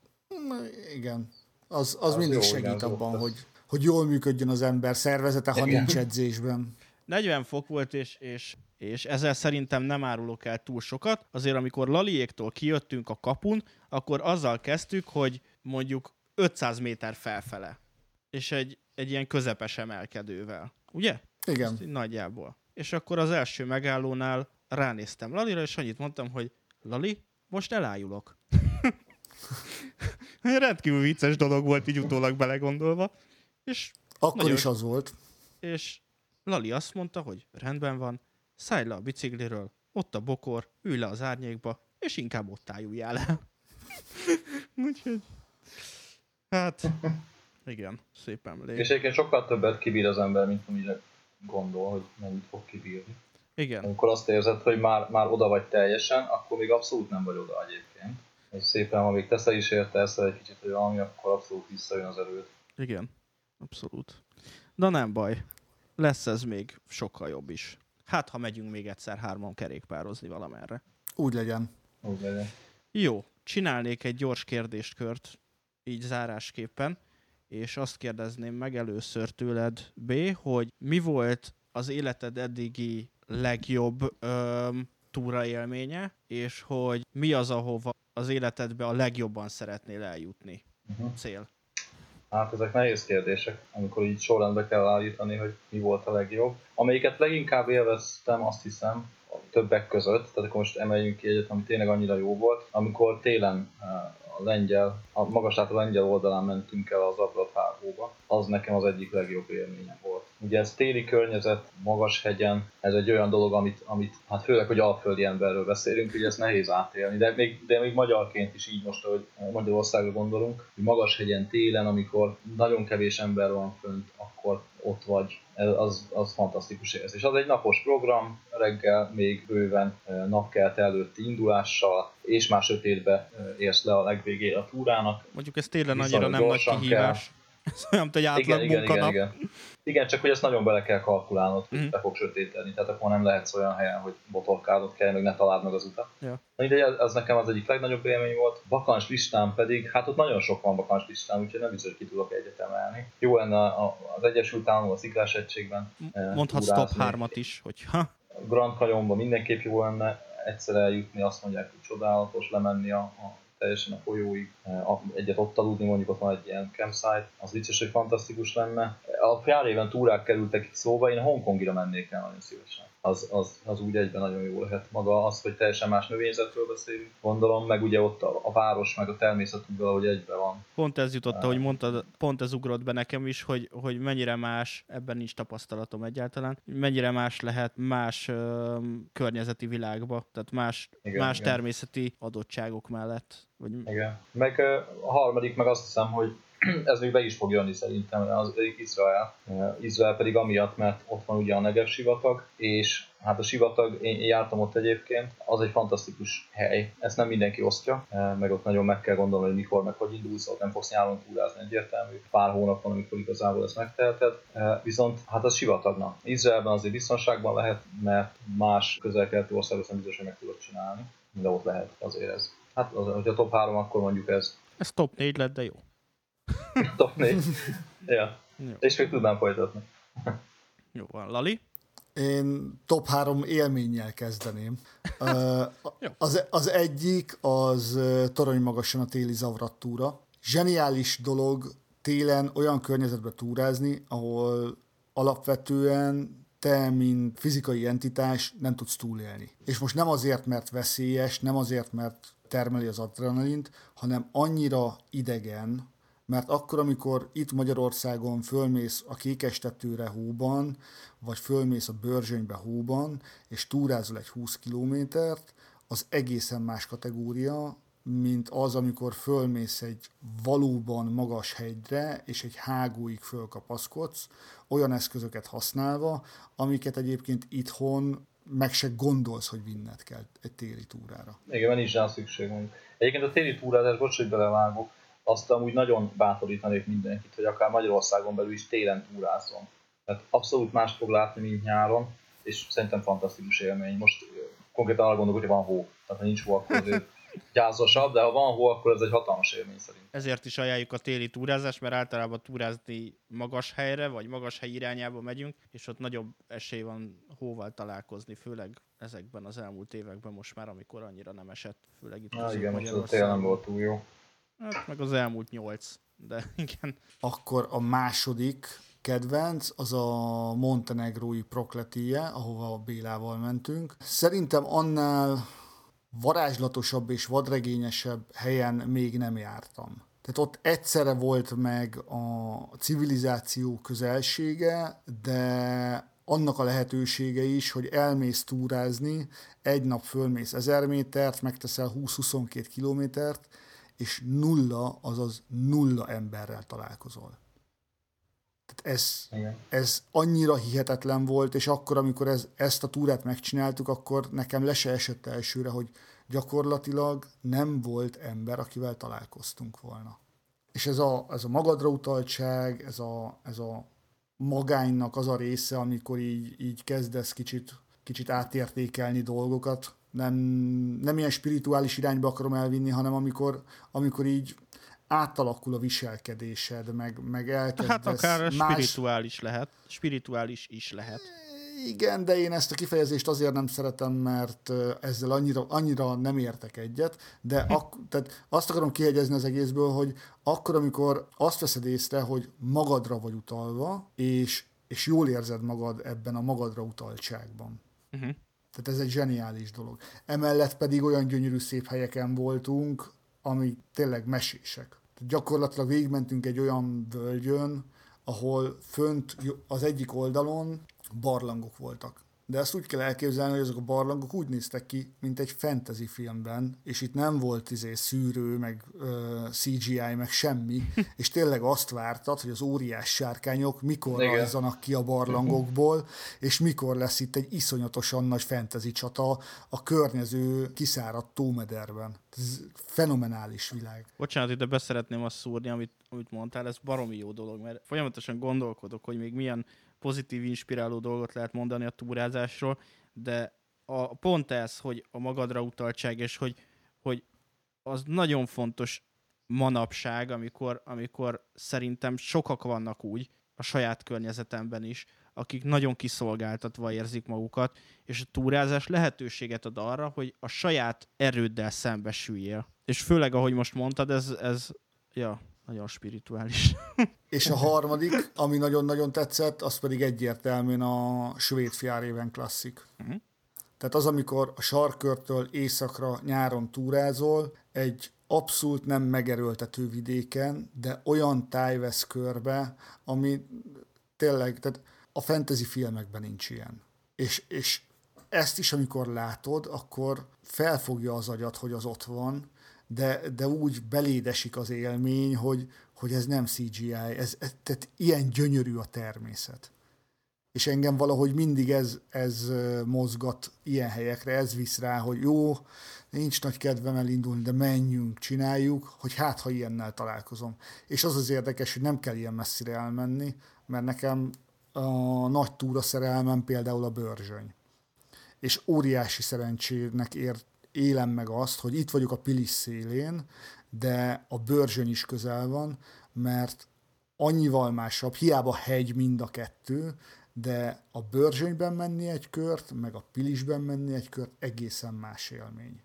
Na, igen. Az, az, az mindig segít abban, hogy, hogy jól működjön az ember szervezete, ha igen. nincs edzésben. 40 fok volt, és, és, és ezzel szerintem nem árulok el túl sokat. Azért, amikor Laliéktól kijöttünk a kapun, akkor azzal kezdtük, hogy mondjuk 500 méter felfele. És egy, egy ilyen közepes emelkedővel. Ugye? Igen. Ezt nagyjából. És akkor az első megállónál ránéztem Lalira, és annyit mondtam, hogy Lali, most elájulok. [LAUGHS] Rendkívül vicces dolog volt így utólag belegondolva. És akkor nagyon... is az volt. És Lali azt mondta, hogy rendben van, szállj le a bicikliről, ott a bokor, ülj le az árnyékba, és inkább ott álljál el. [LAUGHS] Úgyhogy... Hát... Igen, szép emlék. És egyébként sokkal többet kibír az ember, mint amire gondol, hogy mennyit fog kibírni. Igen. Amikor azt érzed, hogy már, már oda vagy teljesen, akkor még abszolút nem vagy oda egyébként. És szépen, ha még teszel is érte, ezt egy kicsit, hogy valami, akkor abszolút visszajön az erőd. Igen, abszolút. De nem baj, lesz ez még sokkal jobb is. Hát, ha megyünk még egyszer hárman kerékpározni valamerre. Úgy legyen. Úgy legyen. Jó, csinálnék egy gyors kérdéskört, így zárásképpen és azt kérdezném meg először tőled, B, hogy mi volt az életed eddigi legjobb öm, túraélménye, és hogy mi az, ahova az életedbe a legjobban szeretnél eljutni? Uh-huh. Cél. Hát ezek nehéz kérdések, amikor így sorrendbe kell állítani, hogy mi volt a legjobb. Amelyiket leginkább élveztem, azt hiszem, a többek között, tehát akkor most emeljünk ki egyet, ami tényleg annyira jó volt, amikor télen a lengyel, a magasát a lengyel oldalán mentünk el az Abrat az nekem az egyik legjobb élményem volt. Ugye ez téli környezet, magas hegyen, ez egy olyan dolog, amit, amit hát főleg, hogy alföldi emberről beszélünk, hogy ez nehéz átélni, de még, de még magyarként is így most, hogy Magyarországra gondolunk, hogy magas hegyen télen, amikor nagyon kevés ember van fönt, akkor ott vagy, az, az fantasztikus érzés. Az egy napos program, reggel még bőven napkelt előtti indulással, és már sötétbe érsz le a legvégére a túrának. Mondjuk ez télen annyira nem nagy kihívás. Kell. Ez [LAUGHS] olyan, mint egy átlag igen, munkanap. Igen, igen, igen, csak hogy ezt nagyon bele kell kalkulálnod, hogy mm. be fog sötétedni, tehát akkor nem lehetsz olyan helyen, hogy botorkálnod kell, meg ne találd meg az utat. Ja. Ide, ez nekem az egyik legnagyobb élmény volt. Vakans listán pedig, hát ott nagyon sok van vakans listán, úgyhogy nem biztos, hogy ki tudok egyet emelni. Jó lenne az Egyesült Államok, a Sziklás Egységben. Eh, Mondhatsz top 3-at is, hogyha... Grand Canyonban mindenképp jó lenne egyszer eljutni, azt mondják, hogy csodálatos lemenni a, a teljesen a folyóig, eh, egyet ott aludni, mondjuk ott van egy ilyen campsite, az biztos, hogy fantasztikus lenne. A pár éven túrák kerültek itt szóba, én Hongkongira mennék el nagyon szívesen az, az, az úgy egyben nagyon jó lehet. Maga az, hogy teljesen más növényzetről beszélünk, gondolom, meg ugye ott a, a város, meg a természet úgy valahogy egyben van. Pont ez jutott, ahogy mondtad, pont ez ugrott be nekem is, hogy, hogy mennyire más, ebben nincs tapasztalatom egyáltalán, mennyire más lehet más ö, környezeti világba, tehát más, igen, más igen. természeti adottságok mellett. Vagy... Igen. Meg a harmadik, meg azt hiszem, hogy [CLEARS THROAT] ez még be is fog jönni szerintem, az Izrael. Izrael pedig amiatt, mert ott van ugye a Negev sivatag, és hát a sivatag, én jártam ott egyébként, az egy fantasztikus hely. Ezt nem mindenki osztja, meg ott nagyon meg kell gondolni, hogy mikor, meg hogy indulsz, ott nem fogsz nyáron túrázni egyértelmű. Pár hónap van, amikor igazából ezt megteheted. Viszont hát az sivatagnak. Izraelben azért biztonságban lehet, mert más közel-keleti országok nem biztos, hogy meg tudod csinálni, de ott lehet azért ez. Hát, az, hogyha top 3, akkor mondjuk ez. Ez top 4 lett, de jó. Top 4. [LAUGHS] ja. Jó. És még tudnám folytatni. Jó van. Lali? Én top 3 élménnyel kezdeném. [LAUGHS] az, az egyik az torony magasan a téli zavrattúra. Zseniális dolog télen olyan környezetbe túrázni, ahol alapvetően te, mint fizikai entitás nem tudsz túlélni. És most nem azért, mert veszélyes, nem azért, mert termeli az adrenalint, hanem annyira idegen, mert akkor, amikor itt Magyarországon fölmész a Kékestetőre hóban, vagy fölmész a Börzsönybe hóban, és túrázol egy 20 kilométert, az egészen más kategória, mint az, amikor fölmész egy valóban magas hegyre, és egy hágóig fölkapaszkodsz, olyan eszközöket használva, amiket egyébként itthon meg se gondolsz, hogy vinned kell egy téli túrára. Igen, mert nincs rá szükség. Egyébként a téli túrázás, bocs, hogy belevágok, azt amúgy nagyon bátorítanék mindenkit, hogy akár Magyarországon belül is télen túrázzon. Tehát abszolút más fog látni, mint nyáron, és szerintem fantasztikus élmény. Most konkrétan arra gondolok, hogy van hó. Tehát ha nincs hó, akkor azért [LAUGHS] gyászosabb, de ha van hó, akkor ez egy hatalmas élmény szerint. Ezért is ajánljuk a téli túrázást, mert általában túrázni magas helyre, vagy magas hely irányába megyünk, és ott nagyobb esély van hóval találkozni, főleg ezekben az elmúlt években most már, amikor annyira nem esett, főleg itt Na, igen, most a tél nem volt túl jó. Hát meg az elmúlt nyolc, de [LAUGHS] igen. Akkor a második kedvenc az a montenegrói prokletie, ahova a Bélával mentünk. Szerintem annál varázslatosabb és vadregényesebb helyen még nem jártam. Tehát ott egyszerre volt meg a civilizáció közelsége, de annak a lehetősége is, hogy elmész túrázni, egy nap fölmész 1000 métert, megteszel 20-22 kilométert, és nulla, azaz nulla emberrel találkozol. Tehát ez, ez annyira hihetetlen volt, és akkor, amikor ez, ezt a túrát megcsináltuk, akkor nekem le se esett elsőre, hogy gyakorlatilag nem volt ember, akivel találkoztunk volna. És ez a, ez a magadra utaltság, ez a, ez a magánynak az a része, amikor így, így kezdesz kicsit, kicsit átértékelni dolgokat, nem, nem ilyen spirituális irányba akarom elvinni, hanem amikor, amikor így átalakul a viselkedésed, meg, meg elkezdesz Hát akár más... spirituális lehet, spirituális is lehet. Igen, de én ezt a kifejezést azért nem szeretem, mert ezzel annyira, annyira nem értek egyet, de ak- tehát azt akarom kihegyezni az egészből, hogy akkor, amikor azt veszed észre, hogy magadra vagy utalva, és, és jól érzed magad ebben a magadra utaltságban. Uh-huh. Tehát ez egy zseniális dolog. Emellett pedig olyan gyönyörű szép helyeken voltunk, ami tényleg mesések. Tehát gyakorlatilag végigmentünk egy olyan völgyön, ahol fönt az egyik oldalon barlangok voltak. De ezt úgy kell elképzelni, hogy ezek a barlangok úgy néztek ki, mint egy fantasy filmben, és itt nem volt izé szűrő, meg uh, CGI, meg semmi, [LAUGHS] és tényleg azt vártad, hogy az óriás sárkányok mikor Igen. rajzanak ki a barlangokból, [LAUGHS] és mikor lesz itt egy iszonyatosan nagy fantasy csata a környező kiszáradt tómederben. Ez fenomenális világ. Bocsánat, ide beszeretném azt szúrni, amit, amit mondtál, ez baromi jó dolog, mert folyamatosan gondolkodok, hogy még milyen pozitív, inspiráló dolgot lehet mondani a túrázásról, de a, pont ez, hogy a magadra utaltság, és hogy, hogy az nagyon fontos manapság, amikor, amikor szerintem sokak vannak úgy, a saját környezetemben is, akik nagyon kiszolgáltatva érzik magukat, és a túrázás lehetőséget ad arra, hogy a saját erőddel szembesüljél. És főleg, ahogy most mondtad, ez, ez ja, nagyon spirituális. [LAUGHS] És a harmadik, ami nagyon-nagyon tetszett, az pedig egyértelműen a svéd Fjárében klasszik. Uh-huh. Tehát az, amikor a sarkörtől északra nyáron túrázol, egy abszolút nem megerőltető vidéken, de olyan táj vesz körbe, ami tényleg, tehát a fantasy filmekben nincs ilyen. És, és ezt is, amikor látod, akkor felfogja az agyat, hogy az ott van, de, de úgy belédesik az élmény, hogy, hogy ez nem CGI, ez, ez, tehát ilyen gyönyörű a természet. És engem valahogy mindig ez, ez mozgat ilyen helyekre, ez visz rá, hogy jó, nincs nagy kedvem elindulni, de menjünk, csináljuk, hogy hát, ha ilyennel találkozom. És az az érdekes, hogy nem kell ilyen messzire elmenni, mert nekem a nagy túra szerelmem például a bőrzsöny. És óriási szerencsének ért élem meg azt, hogy itt vagyok a Pilis szélén, de a bőrzsöny is közel van, mert annyival másabb, hiába hegy mind a kettő, de a bőrzsönyben menni egy kört, meg a pilisben menni egy kört egészen más élmény.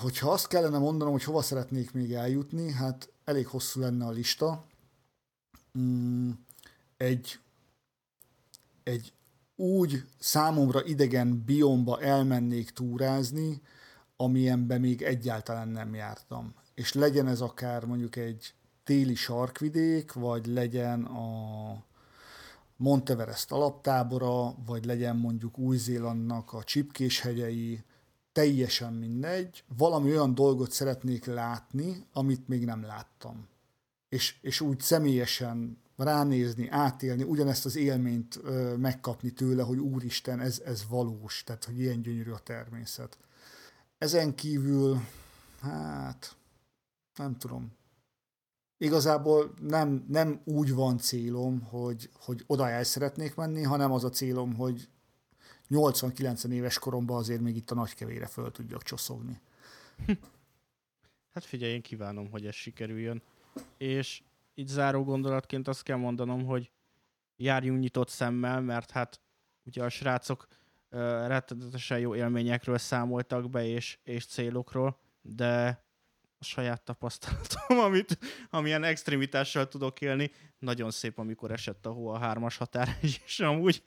Hogyha azt kellene mondanom, hogy hova szeretnék még eljutni, hát elég hosszú lenne a lista. Mm, egy, egy úgy számomra idegen biomba elmennék túrázni, amilyenben még egyáltalán nem jártam. És legyen ez akár mondjuk egy téli sarkvidék, vagy legyen a Monteverest alaptábora, vagy legyen mondjuk Új-Zélandnak a Csipkés hegyei, teljesen mindegy. Valami olyan dolgot szeretnék látni, amit még nem láttam. És, és úgy személyesen ránézni, átélni, ugyanezt az élményt ö, megkapni tőle, hogy úristen, ez, ez valós, tehát hogy ilyen gyönyörű a természet. Ezen kívül, hát, nem tudom. Igazából nem, nem úgy van célom, hogy, hogy oda el szeretnék menni, hanem az a célom, hogy 80-90 éves koromban azért még itt a nagykevére föl tudjak csoszogni. Hát figyelj, én kívánom, hogy ez sikerüljön. És itt záró gondolatként azt kell mondanom, hogy járjunk nyitott szemmel, mert hát ugye a srácok uh, rettenetesen jó élményekről számoltak be, és, és célokról, de a saját tapasztalatom, [LAUGHS] amit, amilyen extrémitással tudok élni, nagyon szép, amikor esett a hó a hármas határ, és amúgy,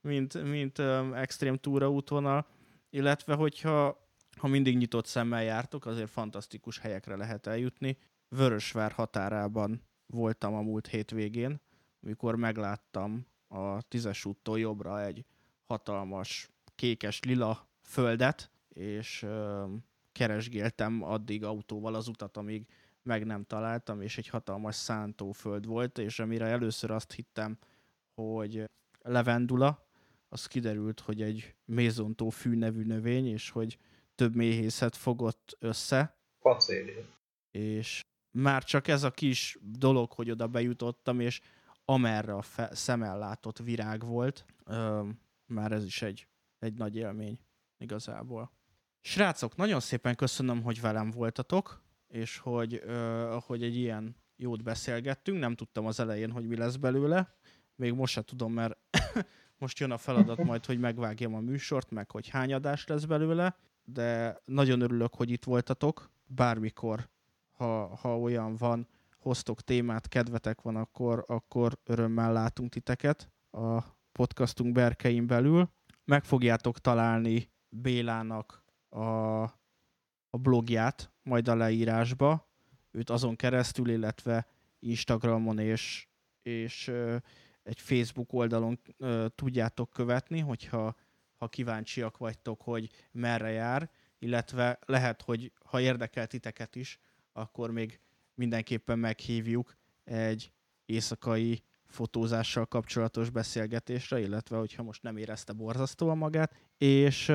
mint, mint um, extrém túraútvonal, illetve hogyha ha mindig nyitott szemmel jártok, azért fantasztikus helyekre lehet eljutni, Vörösvár határában voltam a múlt hétvégén, amikor megláttam a tízes úttól jobbra egy hatalmas kékes lila földet, és ö, keresgéltem addig autóval az utat, amíg meg nem találtam, és egy hatalmas szántóföld volt, és amire először azt hittem, hogy levendula, az kiderült, hogy egy mézontó fű nevű növény, és hogy több méhészet fogott össze. Pacéli. És már csak ez a kis dolog, hogy oda bejutottam, és amerre a fe- szemmel látott virág volt, ö, már ez is egy, egy nagy élmény igazából. Srácok, nagyon szépen köszönöm, hogy velem voltatok, és hogy, ö, hogy egy ilyen jót beszélgettünk. Nem tudtam az elején, hogy mi lesz belőle. Még most se tudom, mert [COUGHS] most jön a feladat majd, hogy megvágjam a műsort, meg hogy hány adás lesz belőle, de nagyon örülök, hogy itt voltatok. Bármikor ha, ha olyan van, hoztok témát, kedvetek van, akkor, akkor örömmel látunk titeket a podcastunk berkein belül. Meg fogjátok találni Bélának a, a blogját majd a leírásba, őt azon keresztül, illetve Instagramon és, és egy Facebook oldalon tudjátok követni, hogyha ha kíváncsiak vagytok, hogy merre jár, illetve lehet, hogy ha érdekel titeket is, akkor még mindenképpen meghívjuk egy éjszakai fotózással kapcsolatos beszélgetésre, illetve hogyha most nem érezte borzasztóan magát, és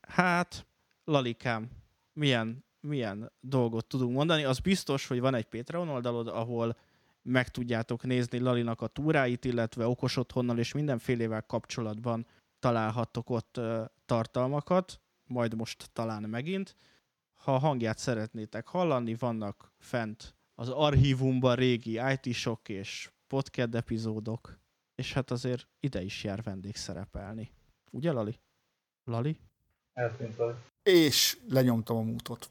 hát Lalikám, milyen, milyen dolgot tudunk mondani. Az biztos, hogy van egy Patreon oldalod, ahol meg tudjátok nézni Lalinak a túráit, illetve okos otthonnal és mindenfélével kapcsolatban találhattok ott tartalmakat, majd most talán megint. Ha a hangját szeretnétek hallani, vannak fent az archívumban régi IT-sok és podcast epizódok, és hát azért ide is jár vendég szerepelni. Ugye, Lali? Lali? Eltűnt Lali. És lenyomtam a mútot.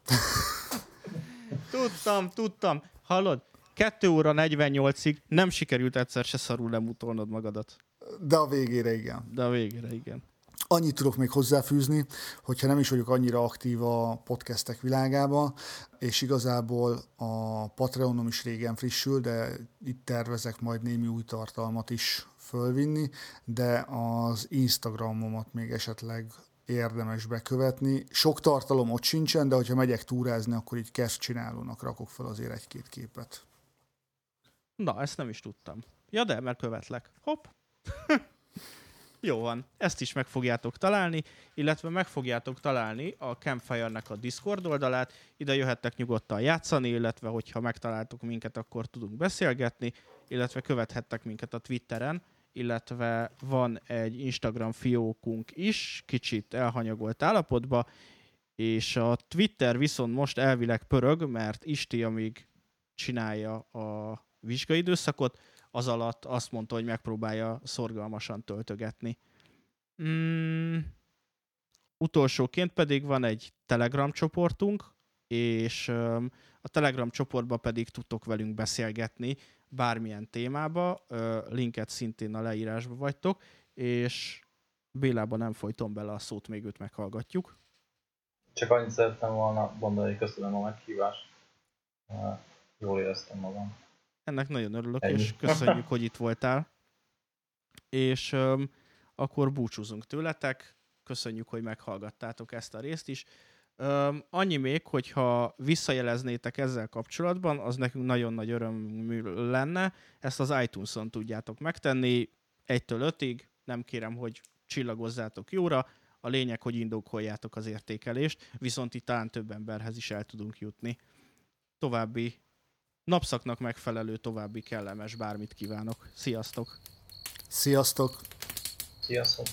[LAUGHS] tudtam, tudtam. Hallod? 2 óra 48-ig nem sikerült egyszer se szarul lemutolnod magadat. De a végére igen. De a végére igen. Annyit tudok még hozzáfűzni, hogyha nem is vagyok annyira aktív a podcastek világában, és igazából a Patreonom is régen frissül, de itt tervezek majd némi új tartalmat is fölvinni, de az Instagramomat még esetleg érdemes bekövetni. Sok tartalom ott sincsen, de hogyha megyek túrázni, akkor így kezd csinálónak rakok fel azért egy-két képet. Na, ezt nem is tudtam. Ja, de, mert követlek. Hopp. [LAUGHS] Jó van, ezt is meg fogjátok találni, illetve meg fogjátok találni a Campfire-nek a Discord oldalát, ide jöhettek nyugodtan játszani, illetve hogyha megtaláltok minket, akkor tudunk beszélgetni, illetve követhettek minket a Twitteren, illetve van egy Instagram fiókunk is, kicsit elhanyagolt állapotba, és a Twitter viszont most elvileg pörög, mert Isti, amíg csinálja a vizsgaidőszakot, az alatt azt mondta, hogy megpróbálja szorgalmasan töltögetni. Mm, utolsóként pedig van egy Telegram csoportunk, és a Telegram csoportba pedig tudtok velünk beszélgetni bármilyen témába, linket szintén a leírásba vagytok, és Bélában nem folytom bele a szót, még őt meghallgatjuk. Csak annyit szerettem volna mondani, hogy köszönöm a meghívást. Jól éreztem magam. Ennek nagyon örülök, Ennyi. és köszönjük, hogy itt voltál. És um, akkor búcsúzunk tőletek. Köszönjük, hogy meghallgattátok ezt a részt is. Um, annyi még, hogyha visszajeleznétek ezzel kapcsolatban, az nekünk nagyon nagy öröm lenne. Ezt az iTunes-on tudjátok megtenni, 1-től 5-ig. Nem kérem, hogy csillagozzátok jóra. A lényeg, hogy indokoljátok az értékelést, viszont itt talán több emberhez is el tudunk jutni. További napszaknak megfelelő további kellemes bármit kívánok. Sziasztok! Sziasztok! Sziasztok!